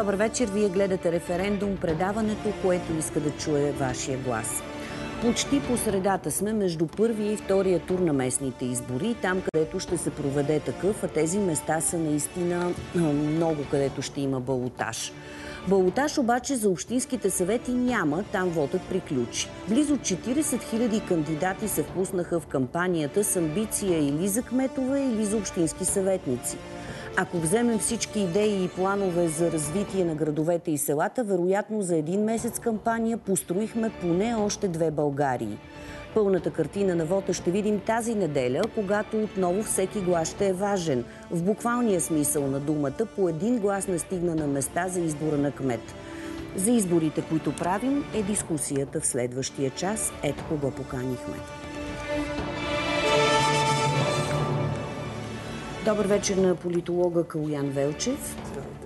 Добър вечер, вие гледате референдум, предаването, което иска да чуе вашия глас. Почти по средата сме между първия и втория тур на местните избори, там където ще се проведе такъв, а тези места са наистина много, където ще има балотаж. Балотаж обаче за общинските съвети няма, там вотът приключи. Близо 40 000 кандидати се впуснаха в кампанията с амбиция или за кметове, или за общински съветници. Ако вземем всички идеи и планове за развитие на градовете и селата, вероятно за един месец кампания построихме поне още две Българии. Пълната картина на вота ще видим тази неделя, когато отново всеки глас ще е важен. В буквалния смисъл на думата, по един глас не стигна на места за избора на кмет. За изборите, които правим, е дискусията в следващия час. Ето кого поканихме. Добър вечер на политолога Калуян Велчев. Здравейте.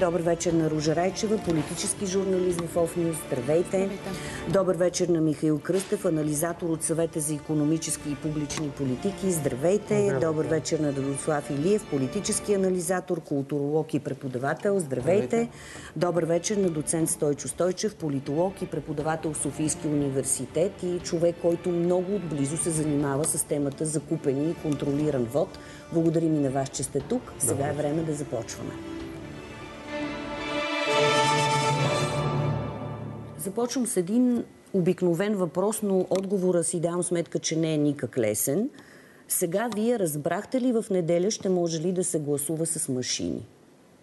Добър вечер на Ружа Райчева, политически журналист в Офнюс. Здравейте. Здравейте. Добър вечер на Михаил Кръстев, анализатор от съвета за економически и публични политики. Здравейте. Здравейте. Добър вечер на Дадослав Илиев, политически анализатор, културолог и преподавател. Здравейте. Здравейте. Добър вечер на доцент Стойчо Стойчев, политолог и преподавател в Софийски университет и човек, който много отблизо се занимава с темата за купен и контролиран вод. Благодарим и на вас, че сте тук. Сега е време да започваме. Започвам с един обикновен въпрос, но отговора си давам сметка, че не е никак лесен. Сега вие разбрахте ли в неделя ще може ли да се гласува с машини?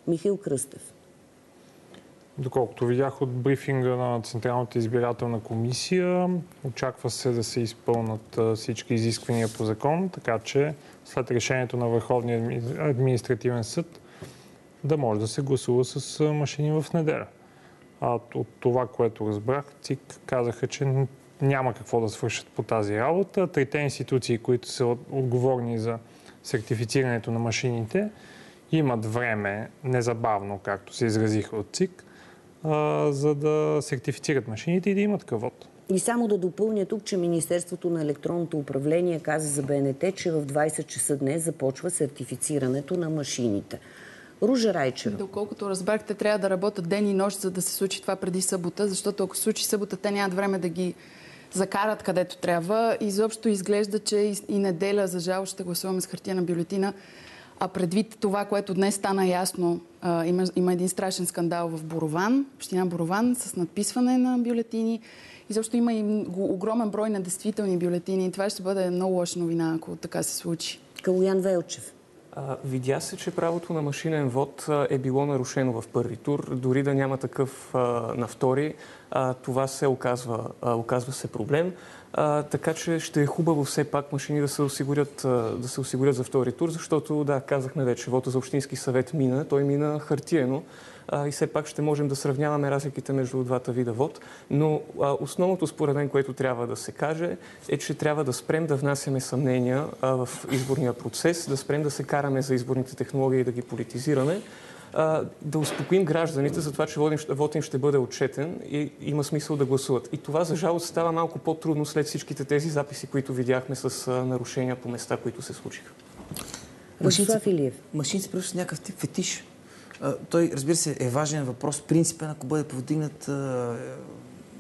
Михаил Кръстев. Доколкото видях от брифинга на Централната избирателна комисия, очаква се да се изпълнат всички изисквания по закон, така че след решението на Върховния административен съд да може да се гласува с машини в неделя. А от това, което разбрах, ЦИК казаха, че няма какво да свършат по тази работа. Трите институции, които са отговорни за сертифицирането на машините, имат време, незабавно, както се изразиха от ЦИК, за да сертифицират машините и да имат кавод. И само да допълня тук, че Министерството на електронното управление каза за БНТ, че в 20 часа днес започва сертифицирането на машините. Ружа Райчева. Доколкото разбрахте, трябва да работят ден и нощ, за да се случи това преди събота, защото ако се случи събота, те нямат време да ги закарат където трябва. Изобщо изглежда, че и неделя, за жал, ще гласуваме с хартия бюлетина. А предвид това, което днес стана ясно, има, има един страшен скандал в Борован, община Борован, с надписване на бюлетини. Изобщо има и огромен брой на действителни бюлетини. Това ще бъде много лоша новина, ако така се случи. Калуян Велчев. Видя се, че правото на машинен вод е било нарушено в първи тур. Дори да няма такъв на втори, това се оказва, оказва се проблем. А, така че ще е хубаво все пак машини да се, осигурят, да се осигурят за втори тур, защото, да, казахме вече, вода за Общински съвет мина, той мина хартиено а, и все пак ще можем да сравняваме разликите между двата вида вод. Но а, основното според мен, което трябва да се каже, е, че трябва да спрем да внасяме съмнения а, в изборния процес, да спрем да се караме за изборните технологии и да ги политизираме да успокоим гражданите за това, че вод им ще бъде отчетен и има смисъл да гласуват. И това, за жалост, става малко по-трудно след всичките тези записи, които видяхме с нарушения по места, които се случиха. Владислав Илиев. Машин се превръща някакъв тип фетиш. Той, разбира се, е важен въпрос, принципен, ако бъде повдигнат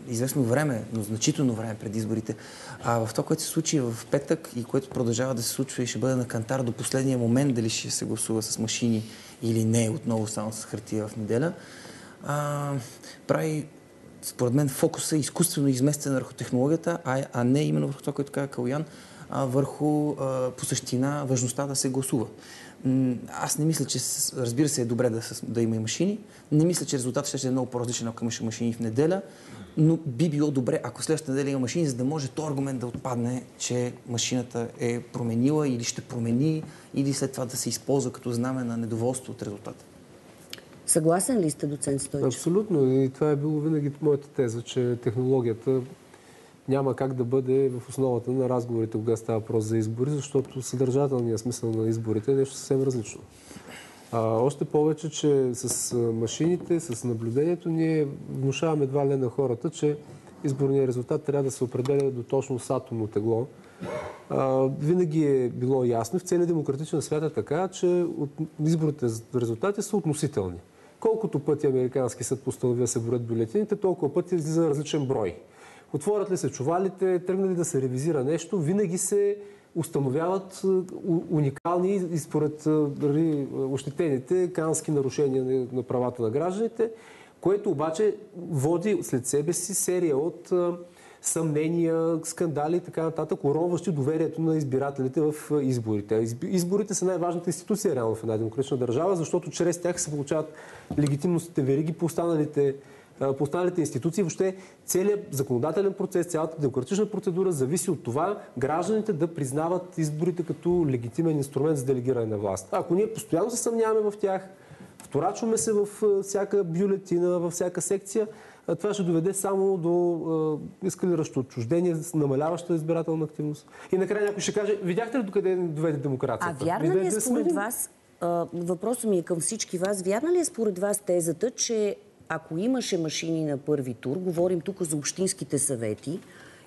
известно време, но значително време преди изборите. А в това, което се случи в петък и което продължава да се случва и ще бъде на кантар до последния момент, дали ще се гласува с машини или не, отново само с хартия в неделя, а, прави според мен фокуса е изкуствено изместен върху технологията, а, а не именно върху това, което каза Калуян, а върху а, по същина важността да се гласува. Аз не мисля, че разбира се е добре да, да има и машини. Не мисля, че резултатът ще е много по-различен, ако имаше машини в неделя. Но би било добре, ако следващата неделя има машини, за да може този аргумент да отпадне, че машината е променила или ще промени, или след това да се използва като знаме на недоволство от резултата. Съгласен ли сте, доцент Стойчев? Абсолютно. И това е било винаги моята теза, че технологията няма как да бъде в основата на разговорите, когато става въпрос за избори, защото съдържателният смисъл на изборите е нещо съвсем различно. А, още повече, че с машините, с наблюдението, ние внушаваме едва ли на хората, че изборният резултат трябва да се определя до точно с атомно тегло. А, винаги е било ясно в целия демократичен свят е така, че от изборите резултати са относителни. колкото пъти Американски съд постанови да се броят бюлетините, толкова пъти излиза различен брой. Отворят ли се чувалите, тръгнали да се ревизира нещо, винаги се установяват уникални и според дали, ощетените кански нарушения на правата на гражданите, което обаче води след себе си серия от съмнения, скандали и така нататък, уронващи доверието на избирателите в изборите. Изборите са най-важната институция реално в една демократична държава, защото чрез тях се получават легитимностите вериги по останалите по останалите институции. Въобще целият законодателен процес, цялата демократична процедура зависи от това гражданите да признават изборите като легитимен инструмент за делегиране на власт. Ако ние постоянно се съмняваме в тях, вторачваме се в всяка бюлетина, във всяка секция, това ще доведе само до ескалиращо отчуждение, намаляваща избирателна активност. И накрая някой ще каже, видяхте ли докъде доведе демокрацията? А вярна ли е според вас, въпросът ми е към всички вас, вярна ли е според вас тезата, че ако имаше машини на първи тур, говорим тук за общинските съвети,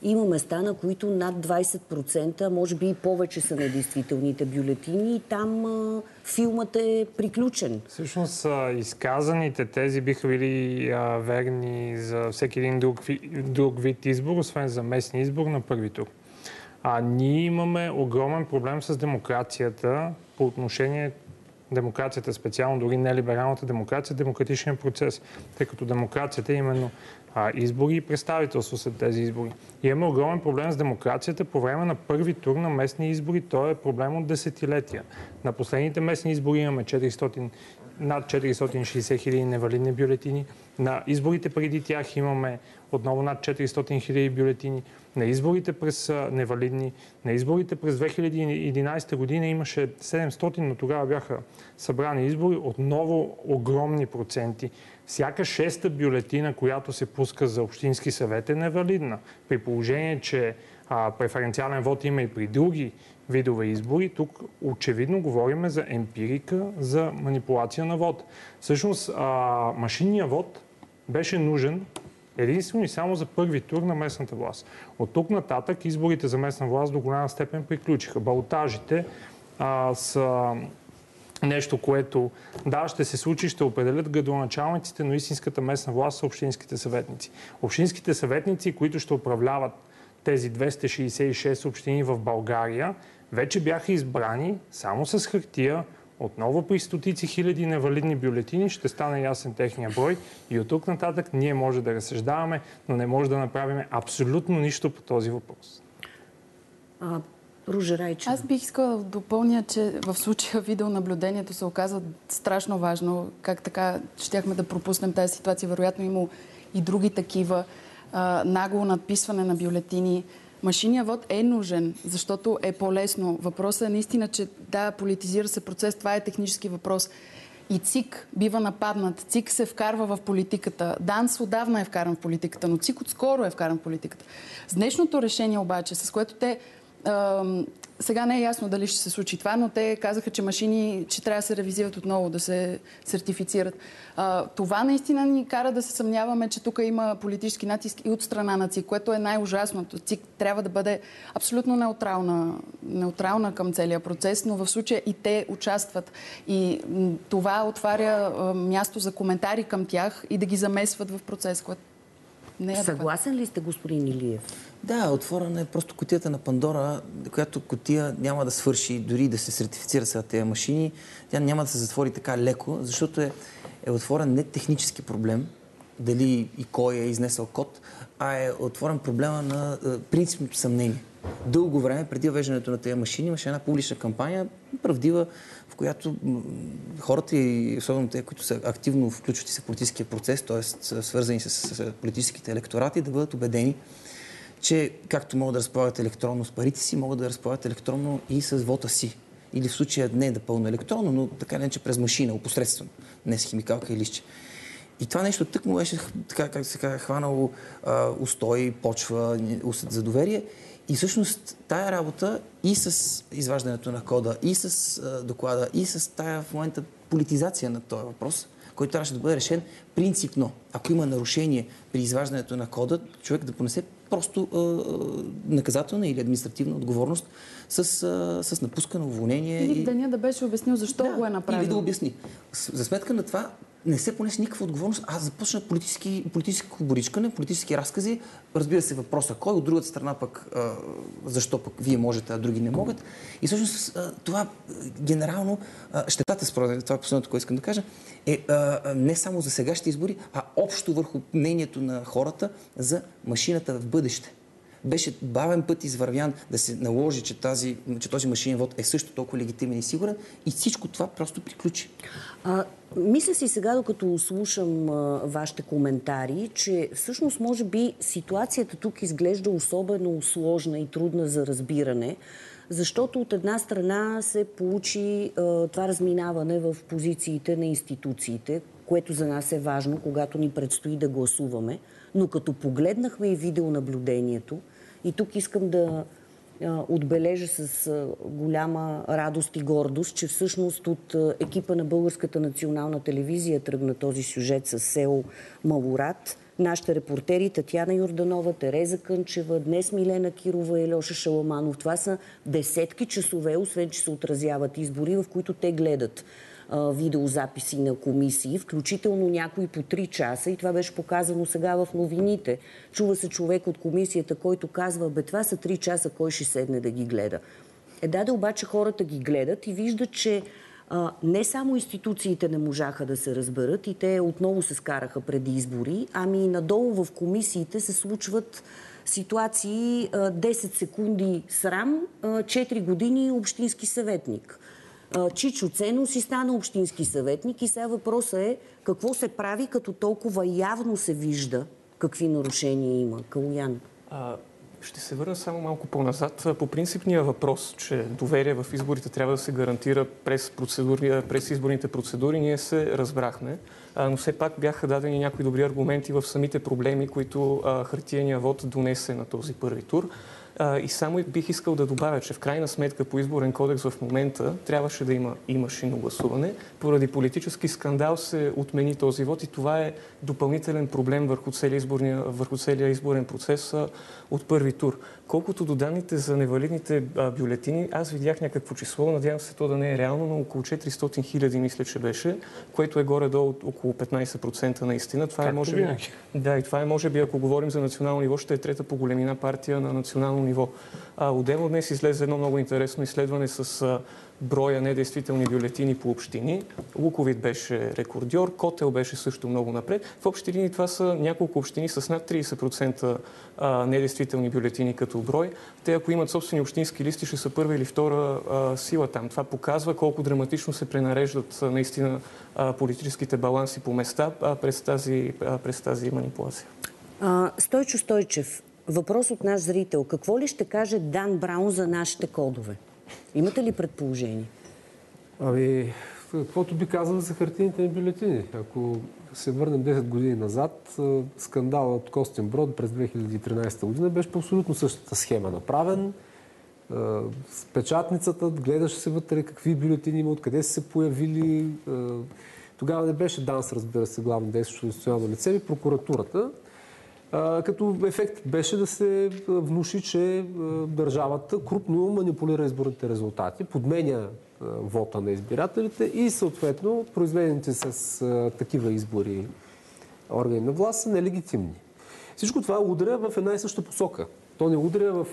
има места, на които над 20%, може би и повече са недействителните бюлетини и там а, филмът е приключен. Всъщност изказаните тези биха били а, верни за всеки един друг, друг вид избор, освен за местни избор на първи тур. А ние имаме огромен проблем с демокрацията по отношение демокрацията, специално дори не либералната демокрация, демократичния процес, тъй като демокрацията е именно а, избори и представителство след тези избори. И имаме огромен проблем с демокрацията по време на първи тур на местни избори. То е проблем от десетилетия. На последните местни избори имаме 400, над 460 хиляди невалидни бюлетини. На изборите преди тях имаме отново над 400 хиляди бюлетини. На изборите през невалидни, на изборите през 2011 година имаше 700, но тогава бяха събрани избори, отново огромни проценти. Всяка шеста бюлетина, която се пуска за Общински съвет е невалидна. При положение, че преференциален вод има и при други видове избори, тук очевидно говорим за емпирика, за манипулация на вод. Всъщност, а, машинният вод беше нужен единствено и само за първи тур на местната власт. От тук нататък изборите за местна власт до голяма степен приключиха. Балтажите а, са нещо, което да, ще се случи, ще определят градоначалниците, но истинската местна власт са общинските съветници. Общинските съветници, които ще управляват тези 266 общини в България, вече бяха избрани само с хартия, отново при стотици хиляди невалидни бюлетини ще стане ясен техния брой и от тук нататък ние може да разсъждаваме, но не може да направим абсолютно нищо по този въпрос. А, Ружа Райчева. Аз бих искала да допълня, че в случая видеонаблюдението се оказва страшно важно. Как така щяхме да пропуснем тази ситуация? Вероятно има и други такива. А, нагло надписване на бюлетини. Машиният вод е нужен, защото е по-лесно. Въпросът е наистина, че да, политизира се процес, това е технически въпрос. И ЦИК бива нападнат. ЦИК се вкарва в политиката. ДАНС отдавна е вкаран в политиката, но ЦИК отскоро е вкаран в политиката. С днешното решение обаче, с което те сега не е ясно дали ще се случи това, но те казаха, че машини, че трябва да се ревизират отново, да се сертифицират. А, това наистина ни кара да се съмняваме, че тук има политически натиск и от страна на ЦИК, което е най-ужасното. ЦИК трябва да бъде абсолютно неутрална, неутрална към целия процес, но в случая и те участват. И това отваря а, място за коментари към тях и да ги замесват в процес, което не е Съгласен ли сте, господин Илиев? Да, отворена е просто котията на Пандора, която котия няма да свърши, дори да се сертифицира сега тези машини. Тя няма да се затвори така леко, защото е, е отворен не технически проблем, дали и кой е изнесъл код, а е отворен проблема на е, принципното съмнение. Дълго време, преди въвеждането на тези машини, имаше една публична кампания, правдива, в която хората и особено те, които са активно включват се в политическия процес, т.е. свързани с, политическите електорати, да бъдат убедени, че както могат да разполагат електронно с парите си, могат да разполагат електронно и с вота си. Или в случая не да пълно електронно, но така не че през машина, опосредствено, не с химикалка и лище. И това нещо тък му беше, така как се казва, хванало а, устой, почва, усет за доверие. И всъщност тая работа и с изваждането на кода, и с а, доклада, и с тая в момента политизация на този въпрос, който трябваше да бъде решен принципно. Ако има нарушение при изваждането на кода, човек да понесе просто а, наказателна или административна отговорност с, а, с напускане, уволнение. Или и... деня да беше обяснил защо да, го е направил. Или да обясни. За сметка на това, не се понесе никаква отговорност. Аз започна политически, политическо боричкане, политически разкази. Разбира се, въпроса кой, от другата страна пък защо пък вие можете, а други не могат. И всъщност това генерално, а, щетата според това е последното, което искам да кажа, е не само за сегашните избори, а общо върху мнението на хората за машината в бъдеще беше бавен път извървян да се наложи, че, тази, че този машинен вод е също толкова легитимен и сигурен и всичко това просто приключи. А, мисля си сега, докато слушам а, вашите коментари, че всъщност може би ситуацията тук изглежда особено сложна и трудна за разбиране, защото от една страна се получи а, това разминаване в позициите на институциите, което за нас е важно, когато ни предстои да гласуваме. Но като погледнахме и видеонаблюдението, и тук искам да отбележа с голяма радост и гордост, че всъщност от екипа на Българската национална телевизия тръгна този сюжет с село Малорад. Нашите репортери Татьяна Йорданова, Тереза Кънчева, днес Милена Кирова и Леша Шаламанов. Това са десетки часове, освен че се отразяват избори, в които те гледат видеозаписи на комисии, включително някои по 3 часа и това беше показано сега в новините. Чува се човек от комисията, който казва, бе това са 3 часа, кой ще седне да ги гледа. Е, даде обаче хората ги гледат и виждат, че а, не само институциите не можаха да се разберат и те отново се скараха преди избори, ами и надолу в комисиите се случват ситуации 10 секунди срам, 4 години общински съветник. Чичо Цено си стана общински съветник и сега въпросът е какво се прави, като толкова явно се вижда какви нарушения има. Калуян. Ще се върна само малко по-назад. По принципния въпрос, че доверие в изборите трябва да се гарантира през, процедури, през изборните процедури, ние се разбрахме. Но все пак бяха дадени някои добри аргументи в самите проблеми, които хартияния вод донесе на този първи тур. И само бих искал да добавя, че в крайна сметка по изборен кодекс в момента трябваше да има и машинно гласуване. Поради политически скандал се отмени този вод и това е допълнителен проблем върху целия, изборния, върху целия изборен процес от първи тур. Колкото до данните за невалидните а, бюлетини, аз видях някакво число, надявам се то да не е реално, но около 400 хиляди мисля, че беше, което е горе-долу около 15% наистина. Това е може би... Да, и това е може би, ако говорим за национално ниво, ще е трета по големина партия на национално ниво. А, отделно днес излезе едно много интересно изследване с а, броя недействителни бюлетини по общини. Луковит беше рекордьор, Котел беше също много напред. В общи линии това са няколко общини с над 30% недействителни бюлетини като брой. Те, ако имат собствени общински листи, ще са първа или втора сила там. Това показва колко драматично се пренареждат наистина политическите баланси по места през тази, през тази манипулация. Стойчо Стойчев, въпрос от наш зрител. Какво ли ще каже Дан Браун за нашите кодове? Имате ли предположение? Ами, каквото би казал за хартийните бюлетини. Ако се върнем 10 години назад, скандалът от Костин Брод през 2013 година беше по абсолютно същата схема направен. С печатницата, гледаше се вътре какви бюлетини има, откъде са се появили. Тогава не беше ДАНС, разбира се, главно действащо институционално лице, и прокуратурата. Като ефект беше да се внуши, че държавата крупно манипулира изборните резултати, подменя вота на избирателите и съответно произведените с такива избори органи на власт са нелегитимни. Всичко това удря в една и съща посока. То не удря в,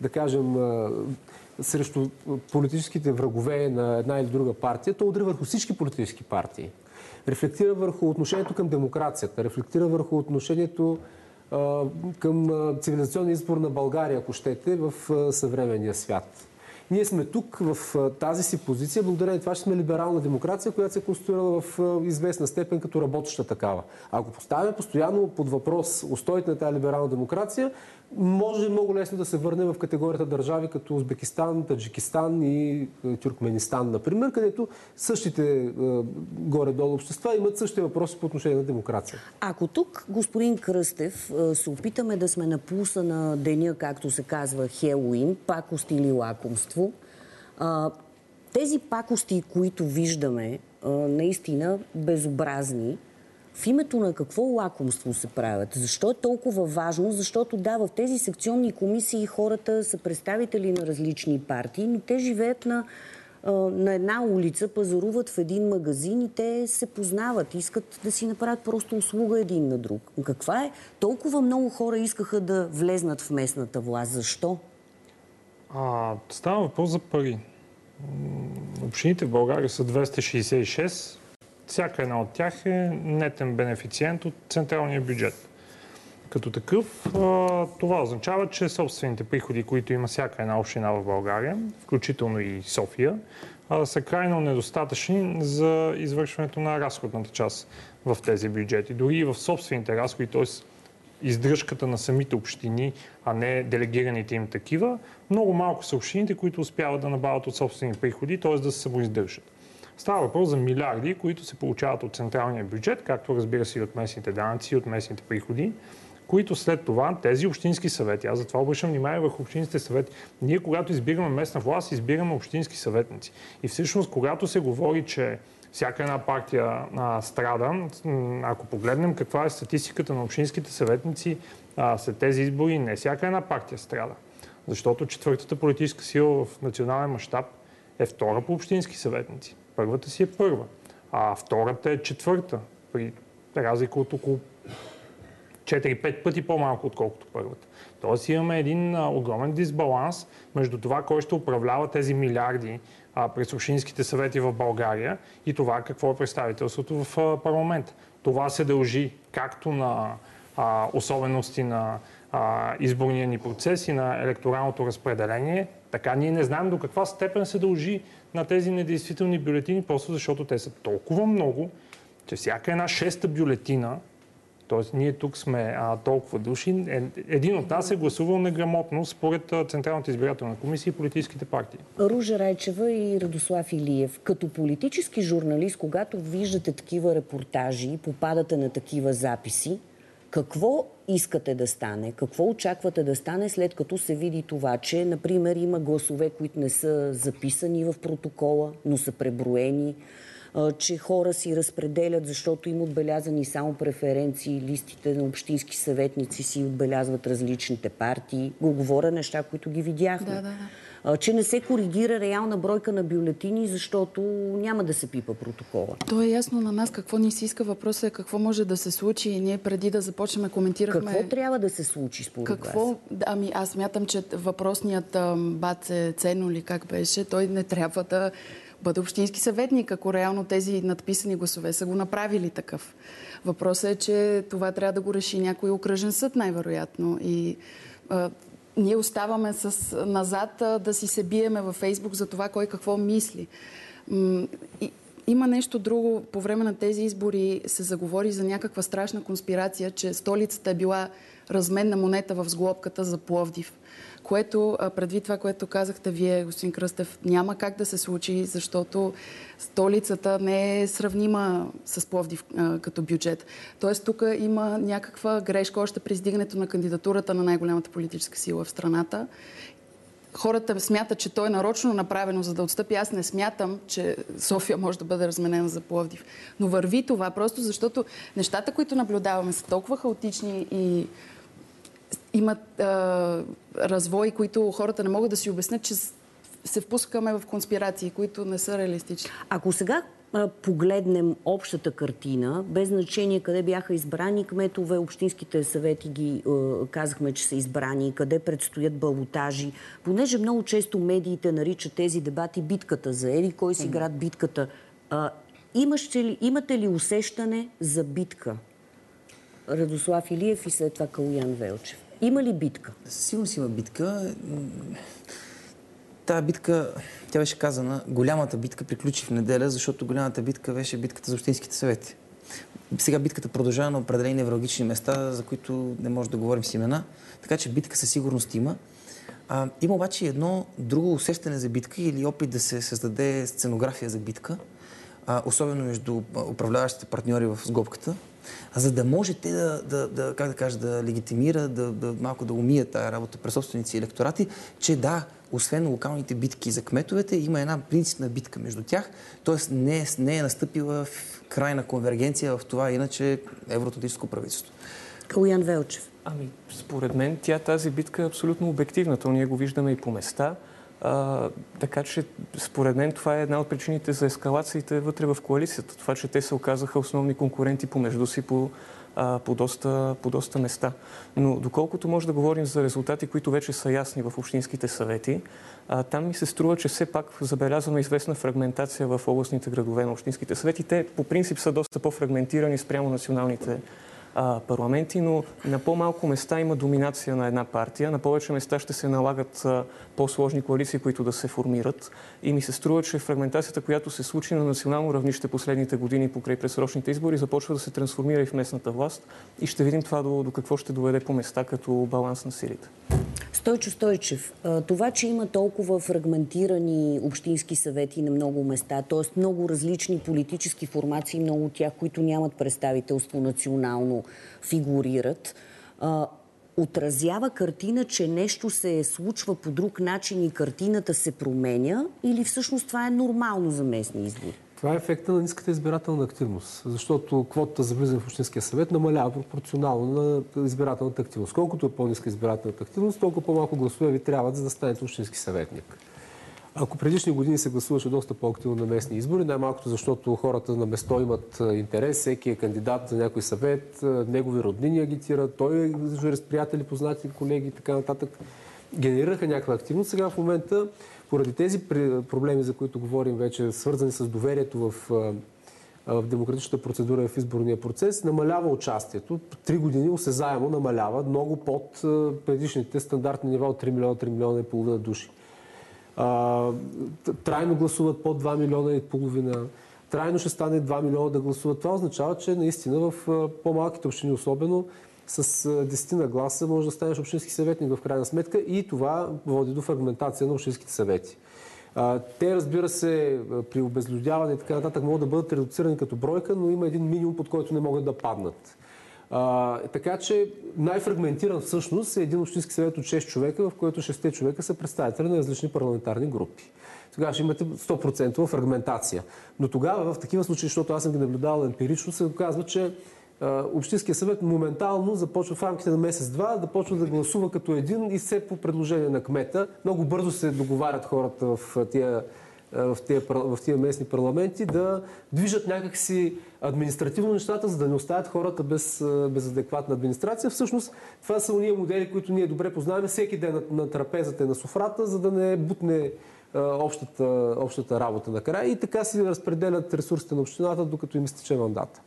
да кажем, срещу политическите врагове на една или друга партия, то удря върху всички политически партии. Рефлектира върху отношението към демокрацията, рефлектира върху отношението към цивилизационния избор на България, ако щете, в съвременния свят. Ние сме тук в тази си позиция, благодарение това, че сме либерална демокрация, която се е конструирала в известна степен като работеща такава. Ако поставяме постоянно под въпрос устоите на тази либерална демокрация, може много лесно да се върне в категорията държави като Узбекистан, Таджикистан и Тюркменистан, например, където същите горе-долу общества имат същите въпроси по отношение на демокрация. Ако тук, господин Кръстев, се опитаме да сме на пулса на деня, както се казва, Хелуин, пакост или лакомство, тези пакости, които виждаме, наистина безобразни, в името на какво лакомство се правят? Защо е толкова важно? Защото да, в тези секционни комисии хората са представители на различни партии, но те живеят на на една улица пазаруват в един магазин и те се познават, искат да си направят просто услуга един на друг. Каква е? Толкова много хора искаха да влезнат в местната власт. Защо? А, става въпрос за пари. Общините в България са 266. Всяка една от тях е нетен бенефициент от централния бюджет. Като такъв, това означава, че собствените приходи, които има всяка една община в България, включително и София, са крайно недостатъчни за извършването на разходната част в тези бюджети. Дори и в собствените разходи, т.е. издръжката на самите общини, а не делегираните им такива, много малко са общините, които успяват да набавят от собствени приходи, т.е. да се самоиздържат. Става въпрос за милиарди, които се получават от централния бюджет, както разбира се и от местните данъци, и от местните приходи, които след това тези общински съвети, аз затова обръщам внимание върху общинските съвети, ние когато избираме местна власт, избираме общински съветници. И всъщност, когато се говори, че всяка една партия а, страда, ако погледнем каква е статистиката на общинските съветници а, след тези избори, не всяка една партия страда. Защото четвъртата политическа сила в национален мащаб е втора по общински съветници. Първата си е първа, а втората е четвърта, при разлика от около 4-5 пъти по-малко, отколкото първата. Тоест имаме един огромен дисбаланс между това, кой ще управлява тези милиарди а, през общинските съвети в България и това какво е представителството в а, парламент. Това се дължи както на а, особености на а, изборния ни процес и на електоралното разпределение, така ние не знаем до каква степен се дължи на тези недействителни бюлетини, просто защото те са толкова много, че всяка една шеста бюлетина Тоест, ние тук сме а, толкова души. Е, един от нас е гласувал неграмотно според Централната избирателна комисия и политическите партии. Ружа Райчева и Радослав Илиев. Като политически журналист, когато виждате такива репортажи попадате на такива записи, какво искате да стане? Какво очаквате да стане след като се види това, че, например, има гласове, които не са записани в протокола, но са преброени? Че хора си разпределят, защото им отбелязани само преференции, листите на общински съветници си отбелязват различните партии. Го говоря неща, които ги видяхме. Да, да, да. Че не се коригира реална бройка на бюлетини, защото няма да се пипа протокола. То е ясно на нас какво ни се иска. Въпросът е какво може да се случи и ние преди да започнем коментирахме... Какво трябва да се случи според какво... вас? Ами аз мятам, че въпросният Баце Цено ли как беше, той не трябва да бъде общински съветник, ако реално тези надписани гласове са го направили такъв. Въпросът е, че това трябва да го реши някой окръжен съд, най-вероятно. И а, ние оставаме с, назад а, да си се биеме във Фейсбук за това кой какво мисли. М- и, има нещо друго. По време на тези избори се заговори за някаква страшна конспирация, че столицата е била разменна монета в сглобката за Пловдив което предвид това, което казахте вие, господин Кръстев, няма как да се случи, защото столицата не е сравнима с Пловдив като бюджет. Тоест тук има някаква грешка още при издигането на кандидатурата на най-голямата политическа сила в страната хората смятат, че то е нарочно направено, за да отстъпи. Аз не смятам, че София може да бъде разменена за Пловдив. Но върви това, просто защото нещата, които наблюдаваме, са толкова хаотични и имат а, развои, които хората не могат да си обяснят, че се впускаме в конспирации, които не са реалистични. Ако сега погледнем общата картина, без значение къде бяха избрани кметове, общинските съвети ги а, казахме, че са избрани, къде предстоят балотажи, понеже много често медиите наричат тези дебати битката за еди кой си град битката. А, ли, имате ли усещане за битка? Радослав Илиев и след това Калуян Велчев. Има ли битка? Сигурно си има битка. Тая битка, тя беше казана, голямата битка приключи в неделя, защото голямата битка беше битката за общинските съвети. Сега битката продължава на определени неврологични места, за които не може да говорим с имена. Така че битка със сигурност има. А, има обаче едно друго усещане за битка или опит да се създаде сценография за битка, а, особено между управляващите партньори в сгобката, за да може те да, да, да как да кажа, да легитимира, да, да малко да умият тази работа през собственици и електорати, че да, освен локалните битки за кметовете, има една принципна битка между тях, т.е. Не, не е настъпила в крайна конвергенция в това иначе евроатлантическо правителство. Калуян Велчев. Ами, според мен тя тази битка е абсолютно обективна. То ние го виждаме и по места. А, така че, според мен, това е една от причините за ескалациите вътре в коалицията. Това, че те се оказаха основни конкуренти помежду си по, а, по, доста, по доста места. Но доколкото може да говорим за резултати, които вече са ясни в общинските съвети, а, там ми се струва, че все пак забелязваме известна фрагментация в областните градове на общинските съвети. Те по принцип са доста по-фрагментирани спрямо националните парламенти, но на по-малко места има доминация на една партия, на повече места ще се налагат по-сложни коалиции, които да се формират. И ми се струва, че фрагментацията, която се случи на национално равнище последните години покрай пресрочните избори, започва да се трансформира и в местната власт. И ще видим това до, до какво ще доведе по места като баланс на силите. Стойчо Стойчев, това, че има толкова фрагментирани общински съвети на много места, т.е. много различни политически формации, много от тях, които нямат представителство национално, фигурират, отразява картина, че нещо се случва по друг начин и картината се променя или всъщност това е нормално за местни избори? Това е ефекта на ниската избирателна активност, защото квотата за влизане в Общинския съвет намалява пропорционално на избирателната активност. Колкото е по-ниска избирателната активност, толкова по-малко гласове ви трябват, за да станете общински съветник. Ако предишни години се гласуваше доста по-активно на местни избори, най-малкото защото хората на место имат интерес, всеки е кандидат за някой съвет, негови роднини агитират, той е с приятели, познати, колеги и така нататък, генерираха някаква активност. Сега в момента поради тези проблеми, за които говорим вече, свързани с доверието в, в демократичната процедура в изборния процес, намалява участието. Три години осезаемо намалява много под предишните стандартни нива от 3 милиона, 3 милиона и половина души. Трайно гласуват под 2 милиона и половина. Трайно ще стане 2 милиона да гласуват. Това означава, че наистина в по-малките общини особено с десетина гласа може да станеш общински съветник в крайна сметка и това води до фрагментация на общинските съвети. Те, разбира се, при обезлюдяване и така нататък могат да бъдат редуцирани като бройка, но има един минимум, под който не могат да паднат. А, така че най-фрагментиран всъщност е един общински съвет от 6 човека, в който 6 човека са представители на различни парламентарни групи. Тогава ще имате 100% фрагментация. Но тогава в такива случаи, защото аз съм ги наблюдавал емпирично, се оказва, че Общинския съвет моментално започва в рамките на месец-два да почва да гласува като един и все по предложение на кмета. Много бързо се договарят хората в тия, в тия, местни парламенти да движат някакси административно нещата, за да не оставят хората без, без адекватна администрация. Всъщност това са уния модели, които ние добре познаваме всеки ден на, на трапезата и на софрата, за да не бутне общата, общата работа накрая. И така си разпределят ресурсите на общината, докато им изтече мандата.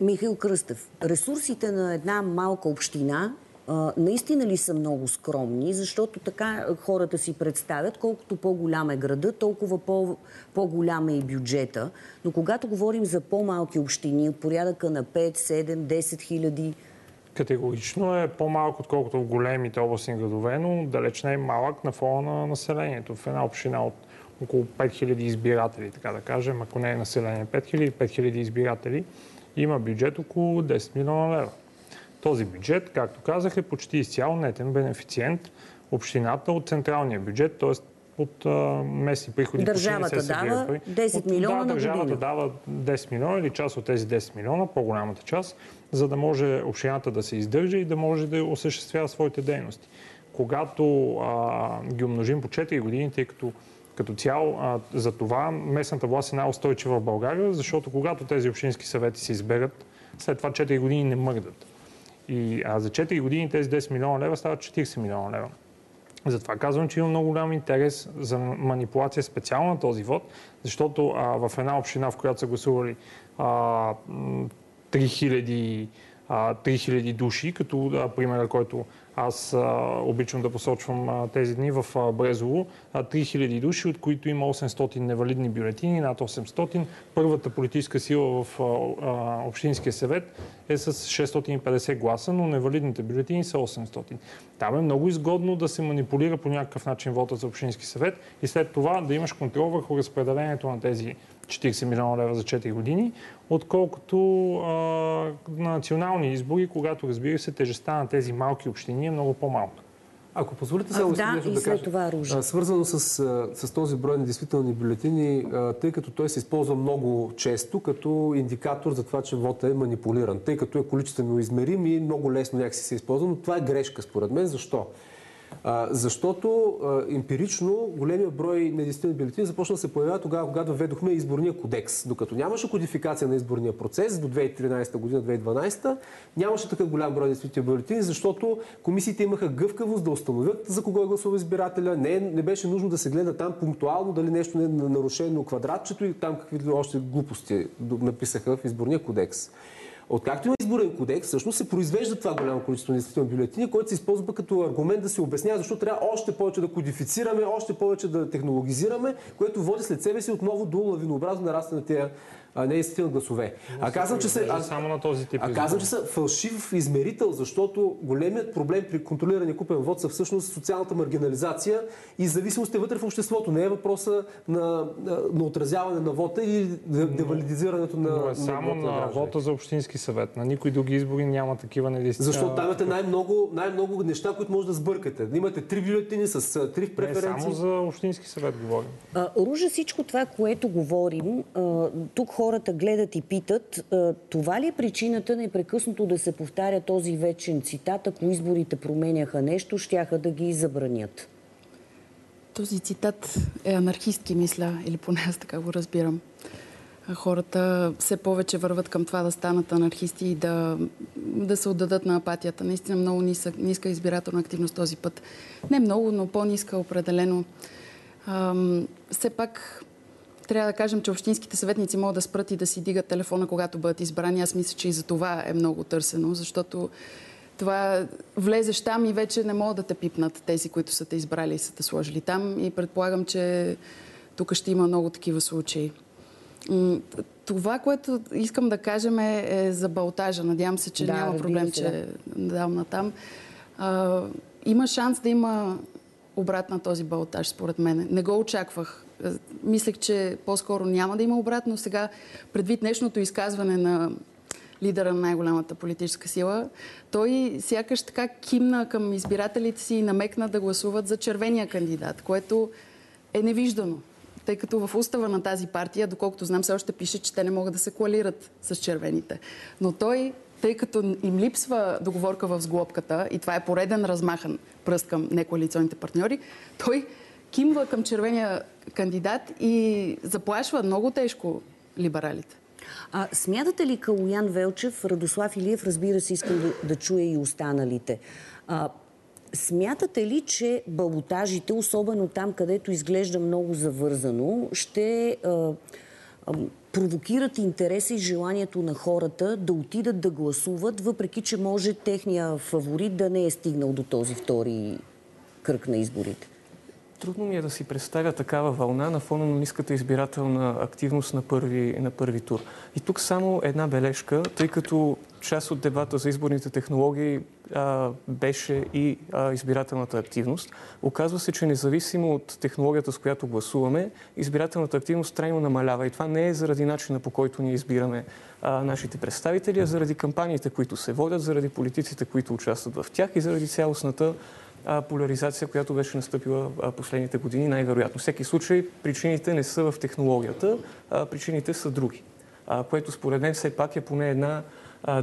Михаил Кръстев, ресурсите на една малка община наистина ли са много скромни, защото така хората си представят, колкото по-голям е града, толкова по- по-голям е и бюджета. Но когато говорим за по-малки общини, от порядъка на 5, 7, 10 хиляди, Категорично е по-малко, отколкото в големите областни градове, но далеч не е малък на фона на населението. В една община от около 5000 избиратели, така да кажем, ако не е население 5000, 5000 избиратели, има бюджет около 10 милиона лева. Този бюджет, както казах, е почти изцяло нетен бенефициент общината от централния бюджет, т.е. от а, местни приходи. Държавата се дава 10 от, милиона да, на държавата година. дава 10 милиона или част от тези 10 милиона, по-голямата част, за да може общината да се издържа и да може да осъществява своите дейности. Когато а, ги умножим по 4 години, тъй като като цяло, а, за това местната власт е най-устойчива в България, защото когато тези общински съвети се изберат, след това 4 години не мърдат. И а за 4 години тези 10 милиона лева стават 40 милиона лева. Затова казвам, че има много голям интерес за манипулация специално на този вод, защото а, в една община, в която са гласували а, 3000, а, 3000 души, като а, примера, който аз а, обичам да посочвам а, тези дни в а, Брезово. А, 3000 души, от които има 800 невалидни бюлетини, над 800. Първата политическа сила в Общинския съвет е с 650 гласа, но невалидните бюлетини са 800. Там е много изгодно да се манипулира по някакъв начин вота за Общински съвет и след това да имаш контрол върху разпределението на тези 40 милиона лева за 4 години, отколкото а, на национални избори, когато разбира се тежестта на тези малки общини е много по-малка. Ако позволите само да, нещо да кажа, това а, свързано с, с този брой на действителни бюлетини, тъй като той се използва много често като индикатор за това, че вота е манипулиран, тъй като е количествено измерим и много лесно някакси се използва, но това е грешка според мен. Защо? Защото емпирично големия брой недействителни бюлетини започна да се появява тогава, когато введохме изборния кодекс. Докато нямаше кодификация на изборния процес до 2013 година, 2012, нямаше такъв голям брой недействителни бюлетини, защото комисиите имаха гъвкавост да установят за кого е гласува избирателя. Не, не беше нужно да се гледа там пунктуално дали нещо не е нарушено квадратчето и там какви още глупости написаха в изборния кодекс. Откакто има изборен кодекс, всъщност се произвежда това голямо количество недействителни бюлетини, което се използва като аргумент да се обяснява защо трябва още повече да кодифицираме, още повече да технологизираме, което води след себе си отново до лавинообразно нарастване на тези недействителни гласове. А казвам, че се, а, само на този тип а казвам, че са фалшив измерител, защото големият проблем при контролирания купен вод са всъщност социалната маргинализация и зависимостта вътре в обществото. Не е въпроса на, на, на отразяване на вода или девалидизирането на. Но е само на, на вота за общински съвет. На никой други избори няма такива недействителни. Защото там имате най-много, най-много неща, които може да сбъркате. Имате три бюлетини с три преференции. Не, само за общински съвет говорим. А, Ружа, всичко това, което говорим, а, тук хората гледат и питат, това ли е причината непрекъснато да се повтаря този вечен цитат, ако изборите променяха нещо, щяха да ги забранят? Този цитат е анархистки, мисля, или поне аз така го разбирам. Хората все повече върват към това да станат анархисти и да, да се отдадат на апатията. Наистина много ниска, ниска избирателна активност този път. Не много, но по-ниска определено. Ам, все пак трябва да кажем, че общинските съветници могат да спрат и да си дигат телефона, когато бъдат избрани. Аз мисля, че и за това е много търсено, защото това влезеш там и вече не могат да те пипнат тези, които са те избрали и са те сложили там. И предполагам, че тук ще има много такива случаи. Това, което искам да кажем е, е за балтажа. Надявам се, че да, няма проблем, се, че да. дам на там. А, има шанс да има обрат на този балтаж, според мен. Не го очаквах мислех, че по-скоро няма да има обратно. Сега, предвид днешното изказване на лидера на най-голямата политическа сила, той сякаш така кимна към избирателите си и намекна да гласуват за червения кандидат, което е невиждано. Тъй като в устава на тази партия, доколкото знам, все още пише, че те не могат да се коалират с червените. Но той, тъй като им липсва договорка в сглобката, и това е пореден размахан пръст към некоалиционните партньори, той кимва към червения кандидат и заплашва много тежко либералите. А смятате ли Калуян Велчев, Радослав Илиев, разбира се, искам да, да чуя и останалите, а, Смятате ли, че балотажите, особено там, където изглежда много завързано, ще а, а, провокират интереса и желанието на хората да отидат да гласуват, въпреки че може техния фаворит да не е стигнал до този втори кръг на изборите? Трудно ми е да си представя такава вълна на фона на ниската избирателна активност на първи, на първи тур. И тук само една бележка, тъй като част от дебата за изборните технологии а, беше и а, избирателната активност. Оказва се, че независимо от технологията, с която гласуваме, избирателната активност трайно намалява. И това не е заради начина по който ние избираме а, нашите представители, а заради кампаниите, които се водят, заради политиците, които участват в тях и заради цялостната поляризация, която беше настъпила последните години, най-вероятно. Всеки случай причините не са в технологията, а причините са други, което според мен все пак е поне една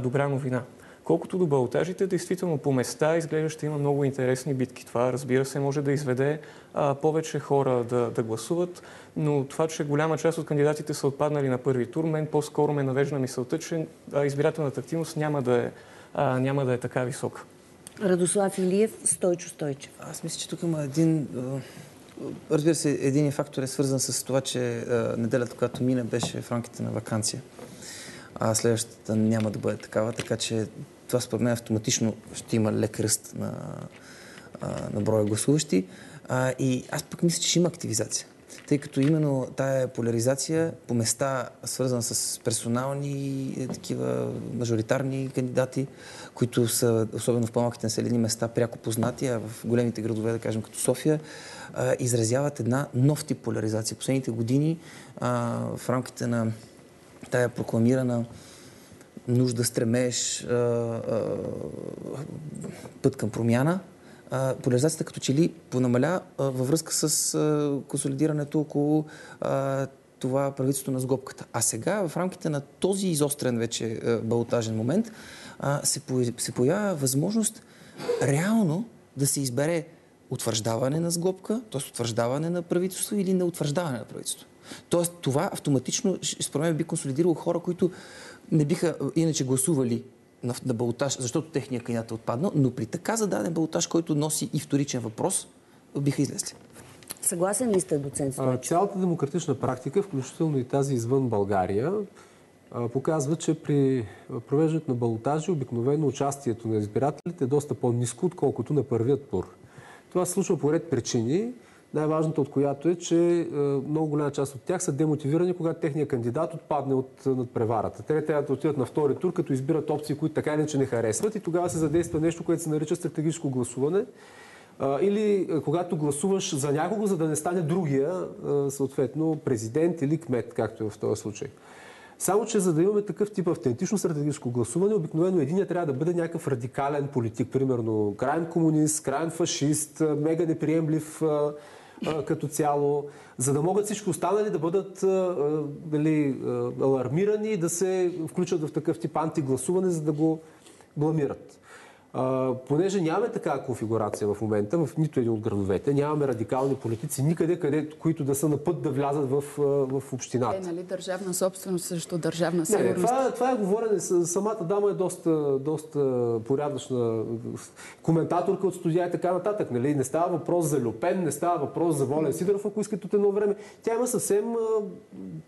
добра новина. Колкото до балотажите, действително по места изглежда ще има много интересни битки. Това, разбира се, може да изведе а, повече хора да, да гласуват, но това, че голяма част от кандидатите са отпаднали на първи тур, мен по-скоро ме навежда мисълта, че а, избирателната активност няма да е, а, няма да е така висока. Радослав Илиев, Стойчо Стойчев. Аз мисля, че тук има един... Разбира се, един фактор е свързан с това, че неделята, която мина, беше в рамките на вакансия. А следващата няма да бъде такава, така че това според мен автоматично ще има лек ръст на, на броя гласуващи. и аз пък мисля, че ще има активизация тъй като именно тая поляризация по места, свързана с персонални е, такива мажоритарни кандидати, които са, особено в по-малките населени места, пряко познати, а в големите градове, да кажем като София, изразяват една нов тип поляризация. Последните години в рамките на тая прокламирана нужда, стремеж, път към промяна, поляризацията като че ли понамаля във връзка с консолидирането около това правителство на сгобката. А сега, в рамките на този изострен вече балотажен момент, се, се появява възможност реално да се избере утвърждаване на сглобка, т.е. утвърждаване на правителство или не утвърждаване на правителство. Тоест това автоматично, според мен, би консолидирало хора, които не биха иначе гласували на, на балотаж, защото техният кандидат е отпаднал, но при така зададен балотаж, който носи и вторичен въпрос, биха излезли. Съгласен ли сте, доцент Стойчев? Цялата демократична практика, включително и тази извън България, показва, че при провеждането на балотажи обикновено участието на избирателите е доста по-низко, отколкото на първият тур. Това се случва по ред причини. Най-важното от която е, че много голяма част от тях са демотивирани, когато техният кандидат отпадне от надпреварата. Те трябва да отидат на втори тур, като избират опции, които така иначе не харесват и тогава се задейства нещо, което се нарича стратегическо гласуване. Или когато гласуваш за някого, за да не стане другия, съответно президент или кмет, както е в този случай. Само, че за да имаме такъв тип автентично стратегическо гласуване, обикновено единия трябва да бъде някакъв радикален политик, примерно крайен комунист, крайен фашист, мега неприемлив като цяло, за да могат всички останали да бъдат дали, алармирани и да се включат в такъв тип антигласуване, за да го бламират. А, понеже нямаме такава конфигурация в момента в нито един от градовете, нямаме радикални политици никъде, къде, които да са на път да влязат в, в общината. Е, нали, държавна собственост срещу държавна сигурност. Не, това, това е говорене. Самата дама е доста, доста порядъчна коментаторка от студия и така нататък. Нали? Не става въпрос за Люпен, не става въпрос за Волен Сидоров, ако искате от едно време. Тя има съвсем,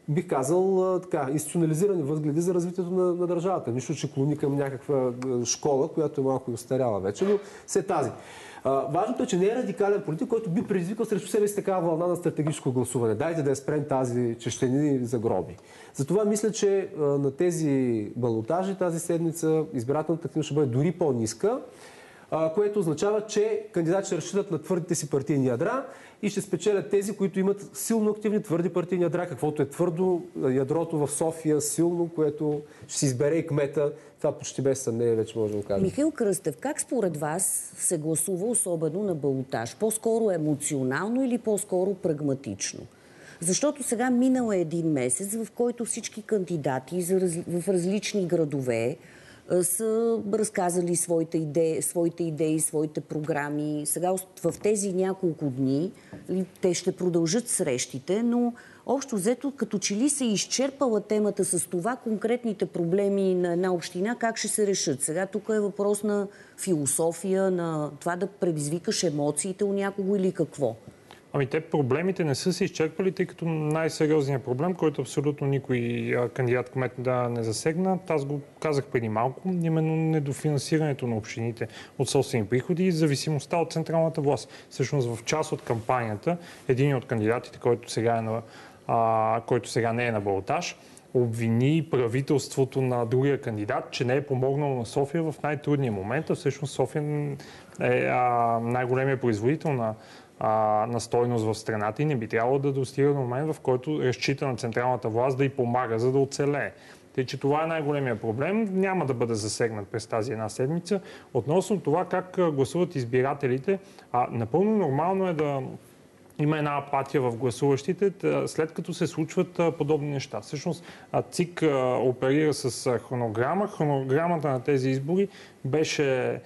бих казал, така, институционализирани възгледи за развитието на, на държавата. Нищо, че клони към някаква школа, която е малко устаряла вече, но все тази. Важното е, че не е радикален политик, който би предизвикал срещу себе си такава вълна на стратегическо гласуване. Дайте да я спрем тази чещени загроби. Затова мисля, че на тези балотажи тази седмица избирателната активност ще бъде дори по-ниска, което означава, че кандидати ще разчитат на твърдите си партийни ядра и ще спечелят тези, които имат силно активни твърди партийни ядра, каквото е твърдо ядрото в София, силно, което ще си избере и кмета. Това почти без съмнение вече може да го кажем. Михаил Кръстев, как според вас се гласува особено на балотаж? По-скоро емоционално или по-скоро прагматично? Защото сега минал е един месец, в който всички кандидати в различни градове са разказали своите идеи, своите идеи, своите програми. Сега в тези няколко дни те ще продължат срещите, но общо взето като че ли се е изчерпала темата с това конкретните проблеми на една община, как ще се решат. Сега тук е въпрос на философия, на това да предизвикаш емоциите у някого или какво. Ами те проблемите не са се изчерпали, тъй като най-сериозният проблем, който абсолютно никой кандидат кмет да не засегна, аз го казах преди малко, именно недофинансирането на общините от собствени приходи и зависимостта от централната власт. Всъщност в част от кампанията, един от кандидатите, който сега, е на, а, който сега не е на балотаж, обвини правителството на другия кандидат, че не е помогнал на София в най-трудния момент, всъщност София е най-големият производител на а, на стойност в страната и не би трябвало да достига до момент, в който разчита на централната власт да й помага, за да оцелее. Тъй, че това е най-големия проблем. Няма да бъде засегнат през тази една седмица. Относно това как гласуват избирателите, а, напълно нормално е да има една апатия в гласуващите, след като се случват подобни неща. Всъщност ЦИК оперира с хронограма. Хронограмата на тези избори беше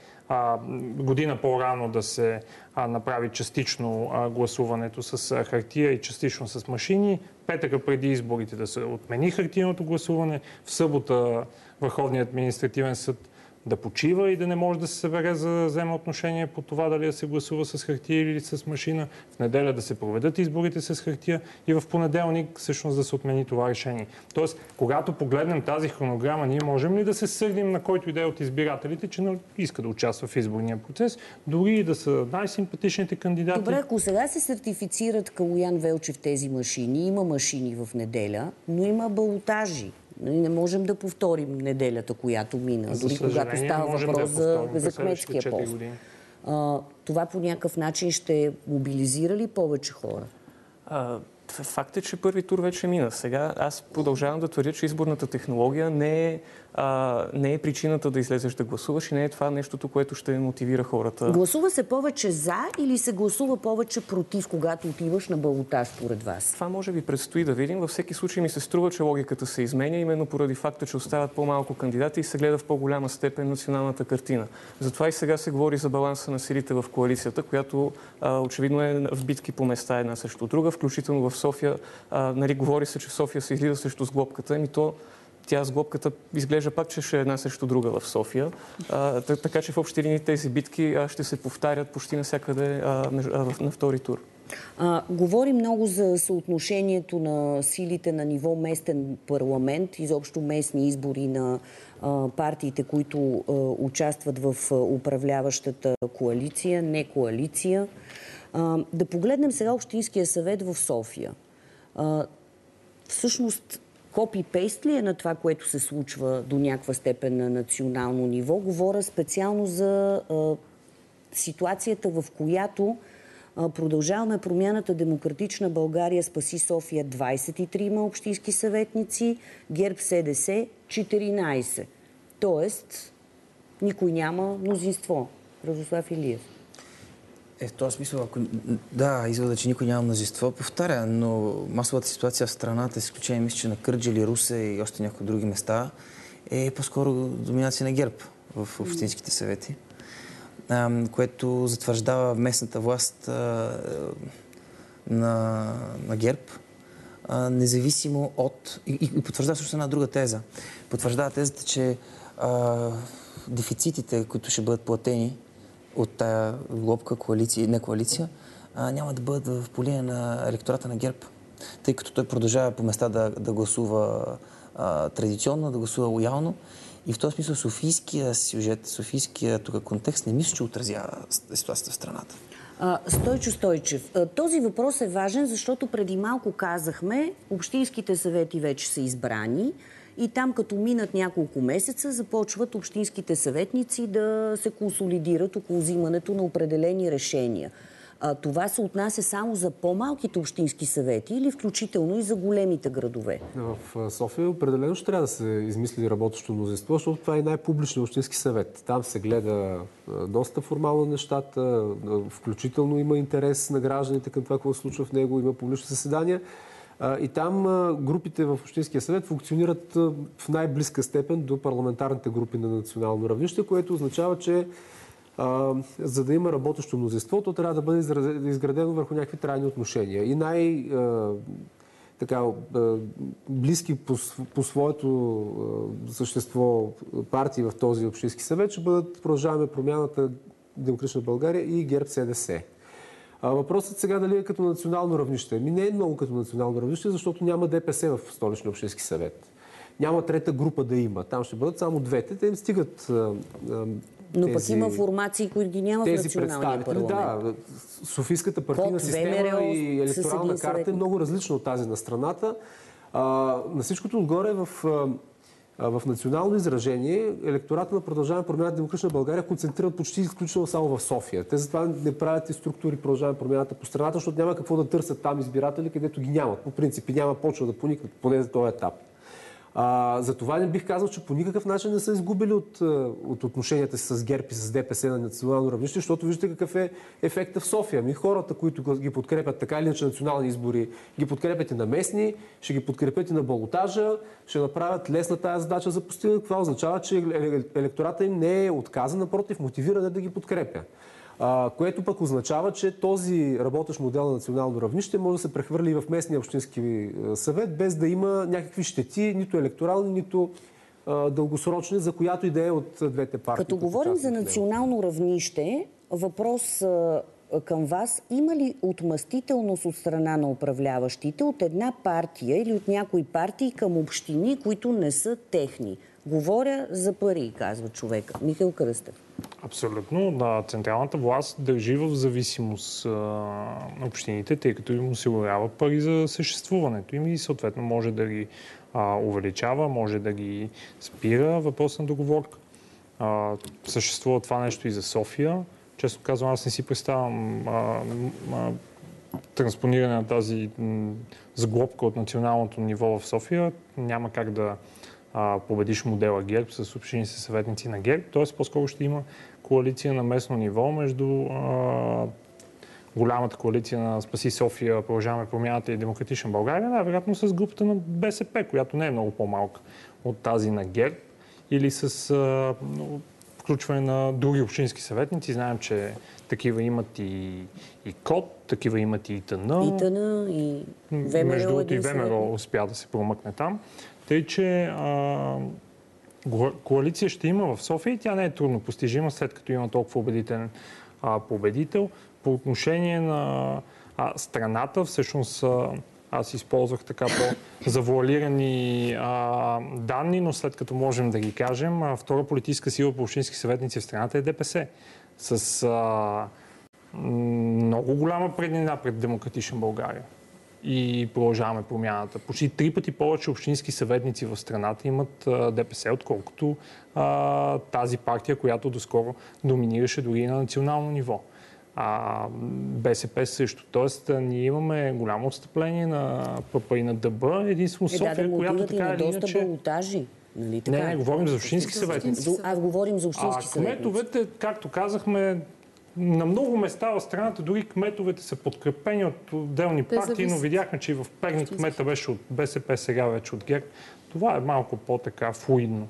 година по-рано да се направи частично гласуването с хартия и частично с машини. Петъка преди изборите да се отмени хартийното гласуване. В събота Върховният административен съд да почива и да не може да се събере за да вземе отношение по това дали да се гласува с хартия или с машина. В неделя да се проведат изборите с хартия и в понеделник всъщност да се отмени това решение. Тоест, когато погледнем тази хронограма, ние можем ли да се сърдим на който идея от избирателите, че иска да участва в изборния процес, дори и да са най-симпатичните кандидати? Добре, ако сега се сертифицират Калуян Велчев тези машини, има машини в неделя, но има балотажи. Нали, не можем да повторим неделята, която мина, за дори когато става въпрос да за, за кметския пост. А, това по някакъв начин ще мобилизира ли повече хора? А, Факт е, че първи тур вече мина. Сега аз продължавам да твърдя, че изборната технология не е, а, не е причината да излезеш да гласуваш и не е това нещото, което ще мотивира хората. Гласува се повече за или се гласува повече против, когато отиваш на балотаж, според вас? Това може би предстои да видим. Във всеки случай ми се струва, че логиката се изменя, именно поради факта, че остават по-малко кандидати и се гледа в по-голяма степен националната картина. Затова и сега се говори за баланса на силите в коалицията, която а, очевидно е в битки по места една срещу друга, включително в София. А, нали, говори се, че София се излиза срещу сглобката. Ами то тя с глобката изглежда пак, че ще е една срещу друга в София. А, така че в общи линии тези битки ще се повтарят почти навсякъде а, на втори тур. А, говори много за съотношението на силите на ниво местен парламент, изобщо местни избори на а, партиите, които а, участват в управляващата коалиция, не коалиция. А, да погледнем сега Общинския съвет в София. А, всъщност, копи-пейст ли е на това, което се случва до някаква степен на национално ниво? Говоря специално за а, ситуацията, в която Продължаваме промяната Демократична България спаси София 23 общински съветници, ГЕРБ СДС 14. Тоест, никой няма мнозинство. Радослав Илиев. Е, в този смисъл, ако... Да, извода, че никой няма мнозинство, повтаря, но масовата ситуация в страната, с изключение, мисля, че на Кърджали, Русе и още някои други места, е по-скоро доминация на ГЕРБ в общинските съвети което затвърждава местната власт на, на ГЕРБ, независимо от... И, и потвърждава също една друга теза. Потвърждава тезата, че а, дефицитите, които ще бъдат платени от тая глобка, коалиция, не коалиция, а, няма да бъдат в полия на електората на ГЕРБ. Тъй като той продължава по места да, да гласува а, традиционно, да гласува лоялно и в този смисъл Софийския сюжет, Софийския тук контекст не мисля, че отразява ситуацията в страната. Стойчо Стойчев, този въпрос е важен, защото преди малко казахме, общинските съвети вече са избрани и там като минат няколко месеца започват общинските съветници да се консолидират около взимането на определени решения. А, това се отнася само за по-малките общински съвети или включително и за големите градове? В София определено ще трябва да се измисли работещо мнозинство, защото това е най-публичният общински съвет. Там се гледа доста формално нещата, включително има интерес на гражданите към това, какво се случва в него, има публични заседания. И там групите в Общинския съвет функционират в най-близка степен до парламентарните групи на национално равнище, което означава, че за да има работещо мнозинство, то трябва да бъде изградено върху някакви трайни отношения. И най- така, близки по, по своето същество партии в този общински съвет ще бъдат Продължаваме промяната Демократична България и ГЕРБ СДС. А въпросът сега дали е като национално равнище. Ми не е много като национално равнище, защото няма ДПС в столичния общински съвет. Няма трета група да има. Там ще бъдат само двете. Те им стигат но тези, пък има формации, които ги няма в националния парламент. Да, Софийската партийна Код, система ВМРО, и електорална карта е много различна от тази на страната. А, на всичкото отгоре в, в национално изражение електората на Продължаване промяната Демократична България концентрират почти изключително само в София. Те затова не правят и структури Продължаване промяната по страната, защото няма какво да търсят там избиратели, където ги нямат. По принцип няма почва да поникнат, поне за този етап. А, за това не бих казал, че по никакъв начин не са изгубили от, от отношенията си с ГЕРБ и с ДПС на национално равнище, защото виждате какъв е ефекта в София. Ми хората, които ги подкрепят така или иначе национални избори, ги подкрепят и на местни, ще ги подкрепят и на балотажа, ще направят лесна тази задача за постигане. Това означава, че електората им не е отказан, напротив, мотивиран да ги подкрепя което пък означава, че този работещ модел на национално равнище може да се прехвърли и в местния общински съвет, без да има някакви щети, нито електорални, нито дългосрочни, за която идея от двете партии. Като говорим за национално равнище, въпрос към вас. Има ли отмъстителност от страна на управляващите от една партия или от някои партии към общини, които не са техни? Говоря за пари, казва човека. Михаил Кръстев. Абсолютно. Да, централната власт държи в зависимост на общините, тъй като им осигурява пари за съществуването им и съответно може да ги а, увеличава, може да ги спира. Въпрос на договорка. А, съществува това нещо и за София. Често казвам, аз не си представям а, а, транспониране на тази сглобка от националното ниво в София няма как да а, победиш модела ГЕРБ с общини с съветници на ГЕРБ. Тоест по-скоро ще има коалиция на местно ниво между а, голямата коалиция на Спаси София, Продължаваме промяната и Демократична България, най-вероятно с групата на БСП, която не е много по-малка от тази на ГЕРБ, или с а, включване на други общински съветници. Знаем, че такива имат и, и КОД, такива имат и ИТН. ИТН и Между ВМРО другото и ВМРО успя да се промъкне там. Тъй, че а, коалиция ще има в София и тя не е трудно постижима, след като има толкова убедителен а, победител. По отношение на а, страната, всъщност а, аз използвах така по-завуалирани данни, но след като можем да ги кажем, а, втора политическа сила по общински съветници в страната е ДПС. С а, много голяма преднина пред Демократична България и продължаваме промяната. Почти три пъти повече общински съветници в страната имат а, ДПС, отколкото а, тази партия, която доскоро доминираше дори на национално ниво. А БСП също. Тоест, а, ние имаме голямо отстъпление на ПП и на ДБ. Единствено Е, да, да София, му която така или доста иначе... балотажи. Нали, така? Не, не, говорим за общински съветници. Аз говорим за А общински съветници. кметовете, както казахме, на много места в страната дори кметовете са подкрепени от отделни Те партии, но видяхме, че и в Перник кмета беше от БСП, сега вече от ГЕРБ. Това е малко по-така флуидно.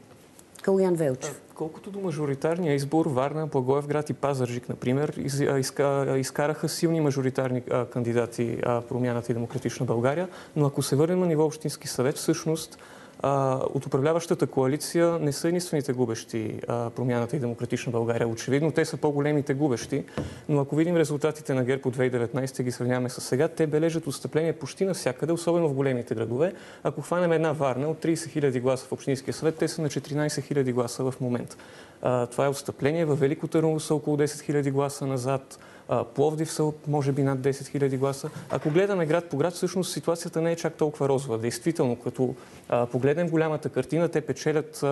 Калян Велчев. Колкото до мажоритарния избор, Варна, Благоевград и Пазаржик, например, из, а, изка, изкараха силни мажоритарни а, кандидати а, Промяната и Демократична България, но ако се върнем на ниво Общински съвет, всъщност от управляващата коалиция не са единствените губещи Промяната и Демократична България. Очевидно те са по-големите губещи, но ако видим резултатите на ГЕРБ от 2019 и ги сравняваме с сега, те бележат отстъпление почти навсякъде, особено в големите градове. Ако хванем една Варна от 30 000 гласа в Общинския съвет, те са на 14 000 гласа в момента. А, това е отстъпление. Във Велико Търново са около 10 000 гласа назад. Пловдив са може би над 10 000 гласа. Ако гледаме град по град, всъщност ситуацията не е чак толкова розова. Действително, като погледнем голямата картина, те печелят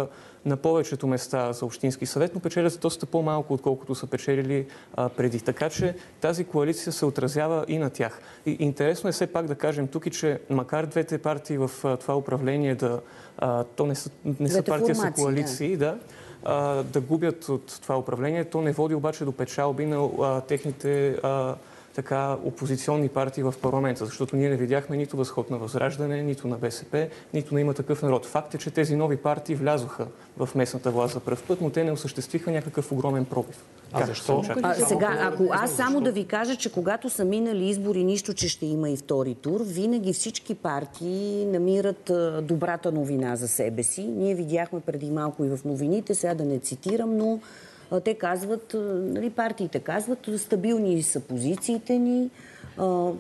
на повечето места за Общински съвет, но печелят доста по-малко, отколкото са печелили преди. Така че тази коалиция се отразява и на тях. И интересно е все пак да кажем тук, и, че макар двете партии в това управление да... То не са, не са партия, са коалиции, да, а, да губят от това управление. То не води обаче до печалби на техните така, опозиционни партии в парламента, защото ние не видяхме нито възход на Възраждане, нито на БСП, нито на има такъв народ. Факт е, че тези нови партии влязоха в местната власт за пръв път, но те не осъществиха някакъв огромен пробив. А защо? А, сега, ако аз само да ви кажа, че когато са минали избори, нищо, че ще има и втори тур, винаги всички партии намират добрата новина за себе си. Ние видяхме преди малко и в новините, сега да не цитирам, но те казват, нали, партиите казват, стабилни са позициите ни,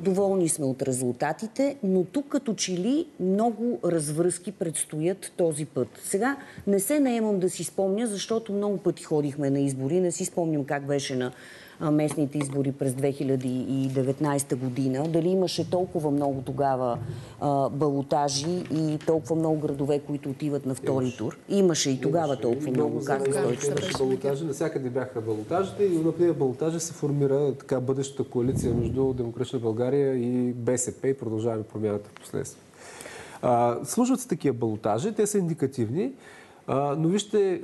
доволни сме от резултатите, но тук като че ли много развръзки предстоят този път. Сега не се наемам да си спомня, защото много пъти ходихме на избори, не си спомням как беше на местните избори през 2019 година. Дали имаше толкова много тогава балотажи и толкова много градове, които отиват на втори тур. Имаше и тогава толкова много, казва Стойчо. Имаше балотажи, навсякъде бяха балотажите и на тези балотажи се формира така бъдещата коалиция между Демократична България и БСП и продължаваме промяната в последствие. А, Случват се такива балотажи, те са индикативни, но вижте,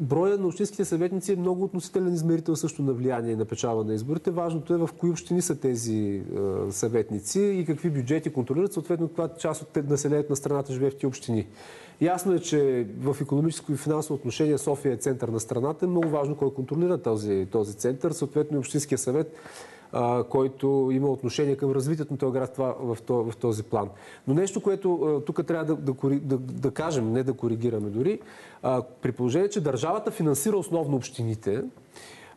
броя на общинските съветници е много относителен измерител също на влияние и на печала на изборите. Важното е в кои общини са тези съветници и какви бюджети контролират, съответно каква част от населението на страната живее в тези общини. Ясно е, че в економическо и финансово отношение София е център на страната. Е много важно кой контролира този, този център. Съответно и Общинския съвет който има отношение към развитието на този град това, в, този, в този план. Но нещо, което тук трябва да, да, да, да кажем, не да коригираме дори, а, при положение, че държавата финансира основно общините,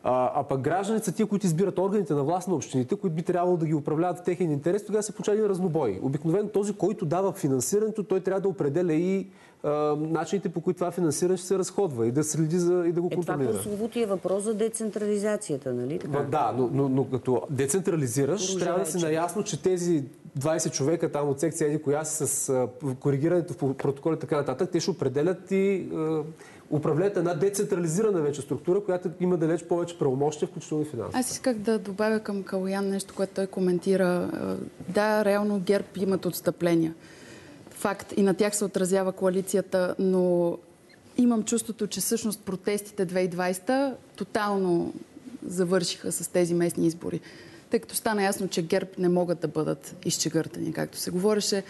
а, а пък гражданите са тия, които избират органите на власт на общините, които би трябвало да ги управляват в техен интерес, тогава се получава един разнобой. Обикновено този, който дава финансирането, той трябва да определя и начините по които това финансиране ще се разходва и да следи за, и да го Е, това контролира. прословутия въпрос за децентрализацията, нали така? Да, но, но, но като децентрализираш, Ружа трябва да си наясно, че тези 20 човека там от секция еди коя си с коригирането в протоколи и така нататък, те ще определят и а, управлението една децентрализирана вече структура, която има далеч повече правомощия, включително и финанси. Аз исках да добавя към Калоян нещо, което той коментира. Да, реално ГЕРБ имат отстъпления. Факт. И на тях се отразява коалицията, но имам чувството, че всъщност протестите 2020 тотално завършиха с тези местни избори. Тъй като стана ясно, че ГЕРБ не могат да бъдат изчегъртани, както се говореше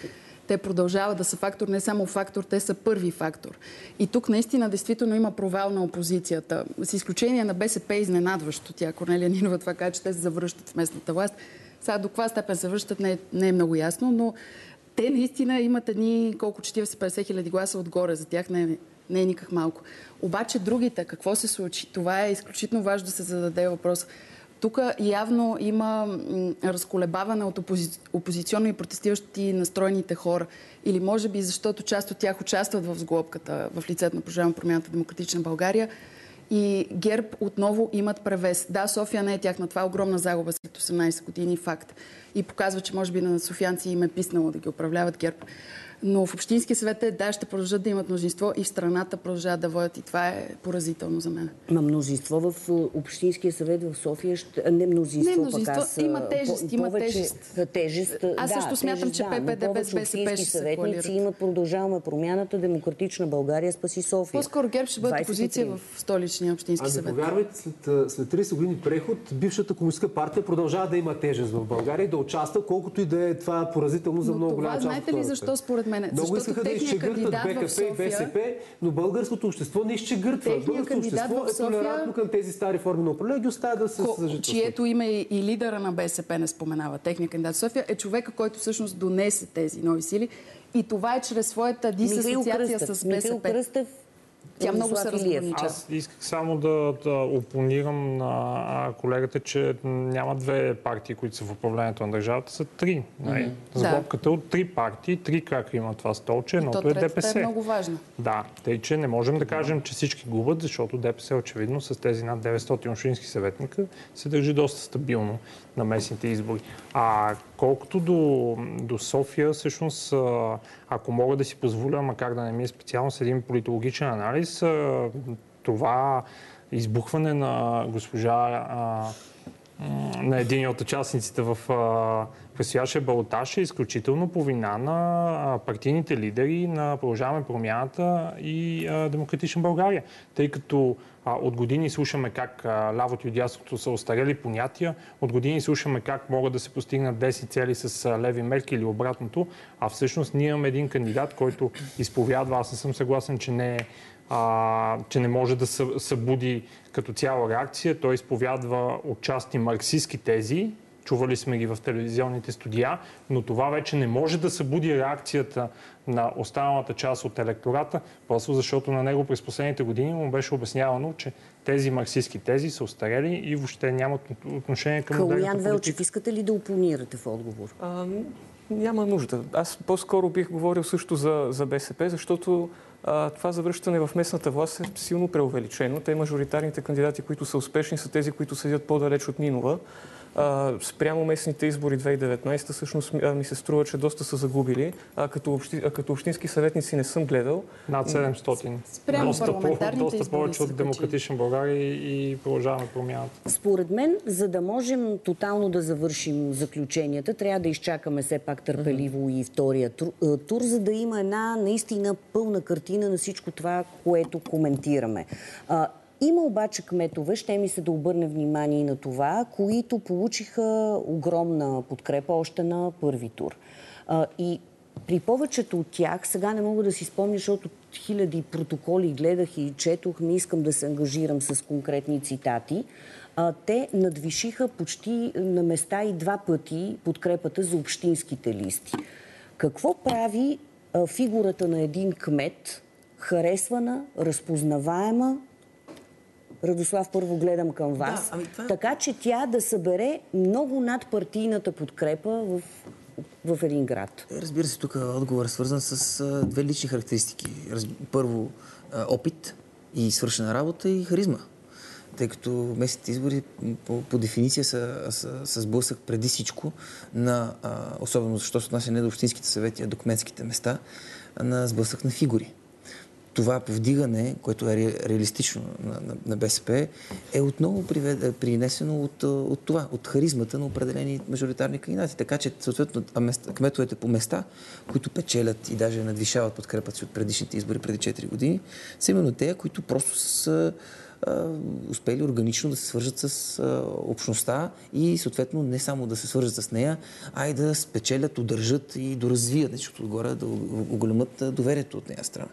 те продължават да са фактор, не само фактор, те са първи фактор. И тук наистина действително има провал на опозицията. С изключение на БСП изненадващо. Тя Корнелия Нинова това каза, че те се завръщат в местната власт. Сега до каква степен се връщат не е, не е много ясно, но те наистина имат едни колко 40-50 хиляди гласа отгоре. За тях не е, не е никак малко. Обаче другите, какво се случи? Това е изключително важно да се зададе въпрос. Тук явно има разколебаване от опози... опозиционно и протестиращи настроените хора. Или може би защото част от тях участват в сглобката в лицето на Продължаваме промяната Демократична България. И ГЕРБ отново имат превес. Да, София не е тяхна. Това е огромна загуба след 18 години, факт. И показва, че може би на софианци им е писнало да ги управляват ГЕРБ. Но в Общинския съвет е, да, ще продължат да имат мнозинство и в страната продължават да водят. И това е поразително за мен. Ма мнозинство в Общинския съвет в София ще... Не мнозинство, не, мнозинство пък аз... Има тежест, по, има повече, тежест. тежест. Аз също да, смятам, тежест, че да, ППД без БСП ще се съветници имат продължаваме промяната, демократична България, спаси София. По-скоро ГЕРБ ще бъде опозиция в столичния общински ами, съвет. повярвайте, след, след 30 години преход, бившата комунистическа партия продължава да има тежест в България и да участва, колкото и да е това поразително за много голяма част. Знаете ли защо според мен? Много искаха да изчегъртат БКП и БСП, но българското общество не изчегъртва. Българското общество е толерантно към тези стари форми на управление, ги оставя да се съжителстват. Чието име и лидера на БСП не споменава, техния кандидат София, е човека, който всъщност донесе тези нови сили. И това е чрез своята дисасоциация с БСП. Михаил Кръстев тя много се разгранича. Аз исках само да, да опонирам на колегата, че няма две партии, които са в управлението на държавата, са три. Mm-hmm. Сглобката да. от три партии, три крака има това столче, едното е ДПС. е много важно. Да, тъй че не можем да кажем, че всички губят, защото ДПС очевидно с тези над 900 общински съветника се държи доста стабилно на местните избори. А колкото до, до София, всъщност, ако мога да си позволя, макар да не ми е специално с един политологичен анализ, това избухване на госпожа на един от участниците в предстоящия балотаж е изключително по вина на партийните лидери на Продължаваме промяната и Демократична България. Тъй като от години слушаме как лявото и дясното са остарели понятия, от години слушаме как могат да се постигнат 10 цели с леви мерки или обратното, а всъщност ние имаме един кандидат, който изповядва, аз не съм съгласен, че не е а, че не може да събуди като цяла реакция. Той изповядва отчасти марксистски тези, чували сме ги в телевизионните студия, но това вече не може да събуди реакцията на останалата част от електората, просто защото на него през последните години му беше обяснявано, че тези марксистски тези са устарели и въобще нямат отношение към Калуян Велчев, искате ли да опонирате в отговор? А, няма нужда. Аз по-скоро бих говорил също за, за БСП, защото а, това завръщане в местната власт е силно преувеличено. Те мажоритарните кандидати, които са успешни, са тези, които седят по-далеч от Нинова спрямо местните избори 2019, всъщност ми се струва, че доста са загубили. А като, общи, а като общински съветници не съм гледал. Над 700. Спрямо доста, по, доста повече от Демократична България и, и продължаваме промяната. Според мен, за да можем тотално да завършим заключенията, трябва да изчакаме все пак търпеливо mm-hmm. и втория тур, тур, за да има една наистина пълна картина на всичко това, което коментираме. Има обаче кметове, ще ми се да обърне внимание на това, които получиха огромна подкрепа още на първи тур. И при повечето от тях, сега не мога да си спомня, защото хиляди протоколи гледах и четох, не искам да се ангажирам с конкретни цитати, те надвишиха почти на места и два пъти подкрепата за общинските листи. Какво прави фигурата на един кмет харесвана, разпознаваема Радослав, първо гледам към вас. Да, ами това... Така че тя да събере много над партийната подкрепа в, в един град. Разбира се, тук отговор е свързан с а, две лични характеристики. Раз... Първо, а, опит и свършена работа и харизма. Тъй като местните избори по, по дефиниция са, са, са сблъсък преди всичко на, а, особено защото се отнася не до общинските съвети, а до кметските места, на сблъсък на фигури това повдигане, което е реалистично на, на, на БСП, е отново привед, принесено от, от това, от харизмата на определени мажоритарни кандидати. Така че, съответно, кметовете по места, които печелят и даже надвишават подкрепата си от предишните избори преди 4 години, са именно те, които просто са успели органично да се свържат с общността и съответно не само да се свържат с нея, а и да спечелят, удържат и доразвият, защото отгоре да оголемат доверието от нея страна.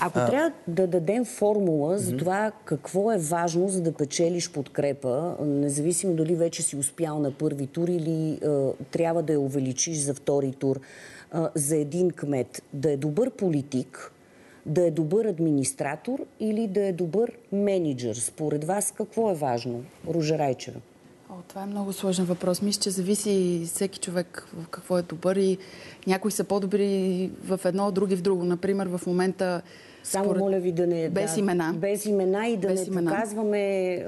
Ако а... трябва да дадем формула за това какво е важно, за да печелиш подкрепа, независимо дали вече си успял на първи тур или а, трябва да я увеличиш за втори тур, а, за един кмет, да е добър политик, да е добър администратор или да е добър менеджер? Според вас какво е важно? Ружа Райчева. О, това е много сложен въпрос. Мисля, че зависи всеки човек в какво е добър и някои са по-добри в едно, други в друго. Например, в момента само според... моля ви да не... Без да, имена. Без имена и да без не имена. показваме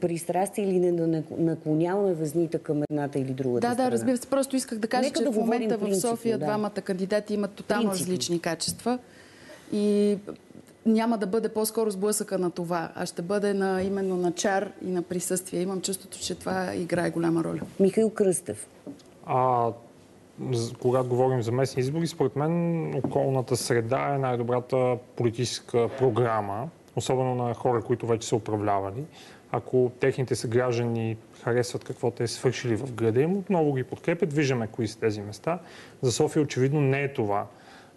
пристрастие или не да наклоняваме везните към едната или другата Да, страна. да, разбира се. Просто исках да кажа, Нека че да в момента в София да. двамата кандидати имат тотално принципно. различни качества. И няма да бъде по-скоро сблъсъка на това, а ще бъде на, именно на чар и на присъствие. Имам чувството, че това играе голяма роля. Михаил Кръстев. А, когато говорим за местни избори, според мен околната среда е най-добрата политическа програма, особено на хора, които вече са управлявали. Ако техните съграждани харесват какво те са свършили в града им, отново ги подкрепят, виждаме кои са тези места. За София очевидно не е това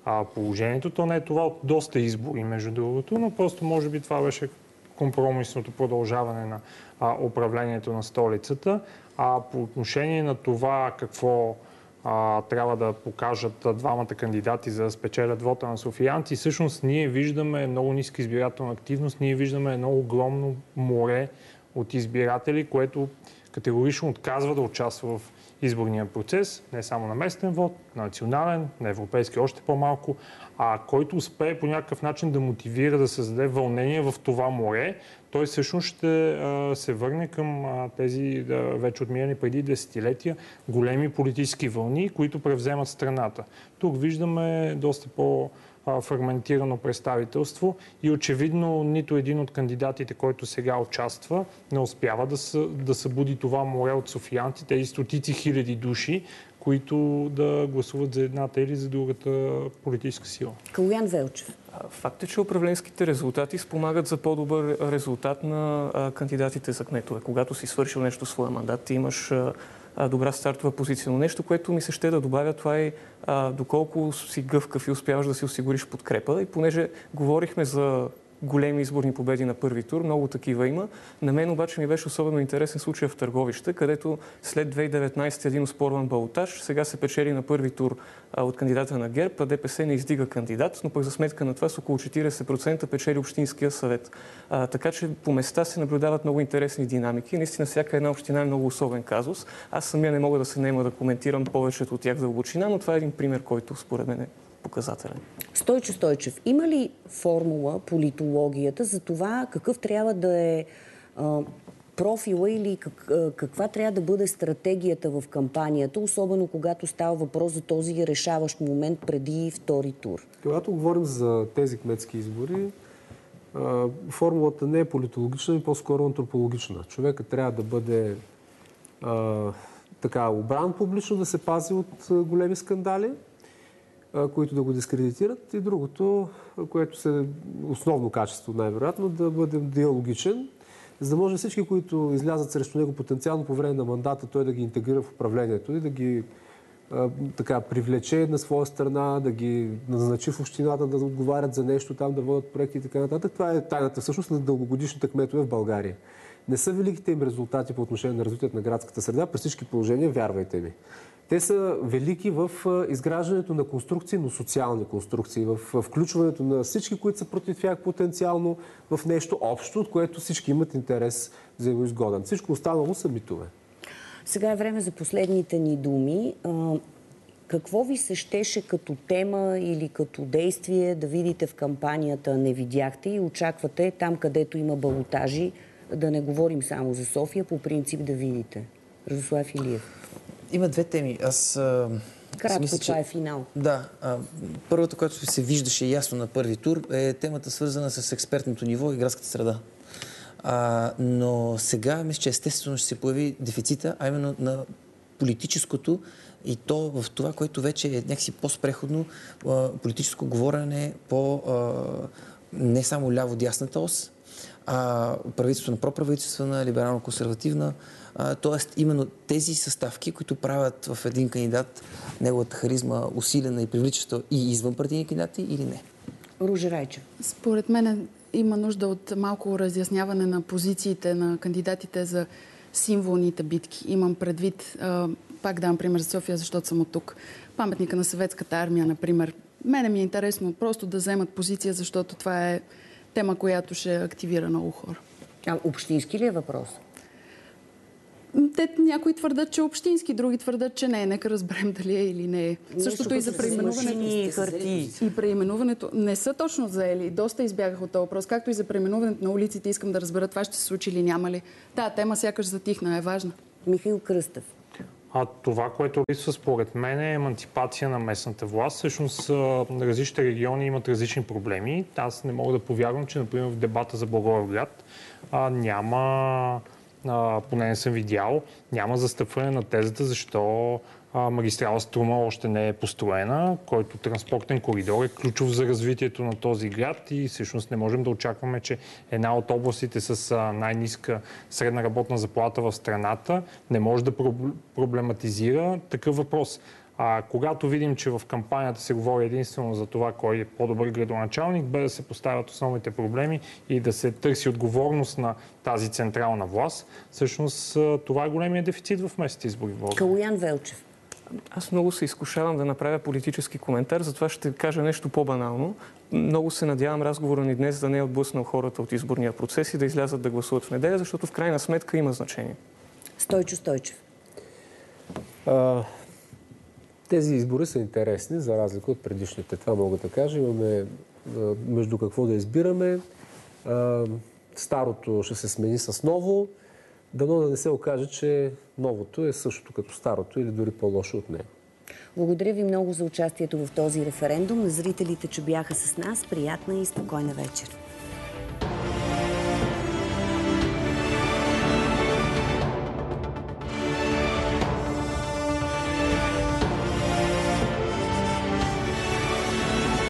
а, положението. То не е това от доста избори, между другото, но просто може би това беше компромисното продължаване на а, управлението на столицата. А по отношение на това какво а, трябва да покажат двамата кандидати за да спечелят вота на софиянци, всъщност ние виждаме много ниска избирателна активност, ние виждаме едно огромно море от избиратели, което категорично отказва да участва в изборния процес, не само на местен вод, на национален, на европейски още по-малко, а който успее по някакъв начин да мотивира, да създаде вълнение в това море, той всъщност ще се върне към тези вече отминали преди десетилетия големи политически вълни, които превземат страната. Тук виждаме доста по- фрагментирано представителство и очевидно нито един от кандидатите, който сега участва, не успява да, съ, да събуди това море от софиянти, тези стотици хиляди души, които да гласуват за едната или за другата политическа сила. Калуян Велчев. Факт е, че управленските резултати спомагат за по-добър резултат на кандидатите за кметове. Когато си свършил нещо своя мандат, ти имаш добра стартова позиция. Но нещо, което ми се ще да добавя, това е доколко си гъвкав и успяваш да си осигуриш подкрепа. И понеже говорихме за големи изборни победи на първи тур. Много такива има. На мен обаче ми беше особено интересен случай в Търговище, където след 2019 един успорван балотаж, сега се печели на първи тур от кандидата на ГЕРБ, а ДПС не издига кандидат, но пък за сметка на това с около 40% печели Общинския съвет. А, така че по места се наблюдават много интересни динамики. Наистина всяка една община е много особен казус. Аз самия не мога да се наема да коментирам повечето от тях дълбочина, но това е един пример, който според мен е показателен. Стойчо Стойчев, има ли формула политологията за това какъв трябва да е а, профила или как, каква трябва да бъде стратегията в кампанията, особено когато става въпрос за този решаващ момент преди втори тур? Когато говорим за тези кметски избори, формулата не е политологична, и по-скоро антропологична. Човекът трябва да бъде а, така обран публично, да се пази от големи скандали, които да го дискредитират. И другото, което се основно качество най-вероятно, да бъде диалогичен, за да може всички, които излязат срещу него потенциално по време на мандата, той да ги интегрира в управлението и да ги така, привлече на своя страна, да ги назначи в общината, да отговарят за нещо, там да водят проекти и така нататък. Това е тайната всъщност на дългогодишните кметове в България. Не са великите им резултати по отношение на развитието на градската среда, при всички положения, вярвайте ми. Те са велики в изграждането на конструкции, но социални конструкции, в включването на всички, които са против тях потенциално в нещо общо, от което всички имат интерес взаимоизгоден. Всичко останало са митове. Сега е време за последните ни думи. Какво ви се щеше като тема или като действие да видите в кампанията не видяхте и очаквате там, където има балотажи, да не говорим само за София, по принцип да видите? Радослав Илиев. Има две теми. Аз а, Кратко, Мисля, това е финал. Да. А, първото, което се виждаше ясно на първи тур, е темата свързана с експертното ниво и градската среда. А, но сега мисля, че естествено ще се появи дефицита, а именно на политическото и то в това, което вече е някакси по-спреходно политическо говорене по не само ляво-дясната ос, а правителство на проправителствена, либерално-консервативна. А, тоест, именно тези съставки, които правят в един кандидат неговата харизма усилена и привличаща и извън партийни кандидати или не. Ружа Райча. Според мен има нужда от малко разясняване на позициите на кандидатите за символните битки. Имам предвид, а, пак дам пример за София, защото съм от тук. Паметника на съветската армия, например. Мене ми е интересно просто да вземат позиция, защото това е тема, която ще активира много хора. А общински ли е въпрос? Те, някои твърдат, че е общински, други твърдат, че не е. Нека разберем дали е или не е. Същото и за преименуването. И преименуването не са точно заели. Доста избягах от този въпрос. Както и за преименуването на улиците, искам да разбера това ще се случи или няма ли. Та тема сякаш затихна, е важна. Михаил Кръстев. А това, което липсва според мен е емантипация на местната власт. Всъщност различните региони имат различни проблеми. Аз не мога да повярвам, че, например, в дебата за Благоевград а, няма, а, поне не съм видял, няма застъпване на тезата защо а, магистрала Струма още не е построена, който транспортен коридор е ключов за развитието на този град и всъщност не можем да очакваме, че една от областите с най-ниска средна работна заплата в страната не може да проб- проблематизира такъв въпрос. А когато видим, че в кампанията се говори единствено за това кой е по-добър градоначалник, без да се поставят основните проблеми и да се търси отговорност на тази централна власт, всъщност това е големия дефицит в местните избори в България. Калуян Велчев. Аз много се изкушавам да направя политически коментар, затова ще кажа нещо по-банално. Много се надявам разговора ни днес да не е отблъснал хората от изборния процес и да излязат да гласуват в неделя, защото в крайна сметка има значение. Стойчо Стойчев. А, тези избори са интересни, за разлика от предишните. Това мога да кажа. Имаме между какво да избираме. Старото ще се смени с ново. Дано да не се окаже, че новото е същото като старото или дори по-лошо от него. Благодаря ви много за участието в този референдум. На зрителите, че бяха с нас, приятна и спокойна вечер.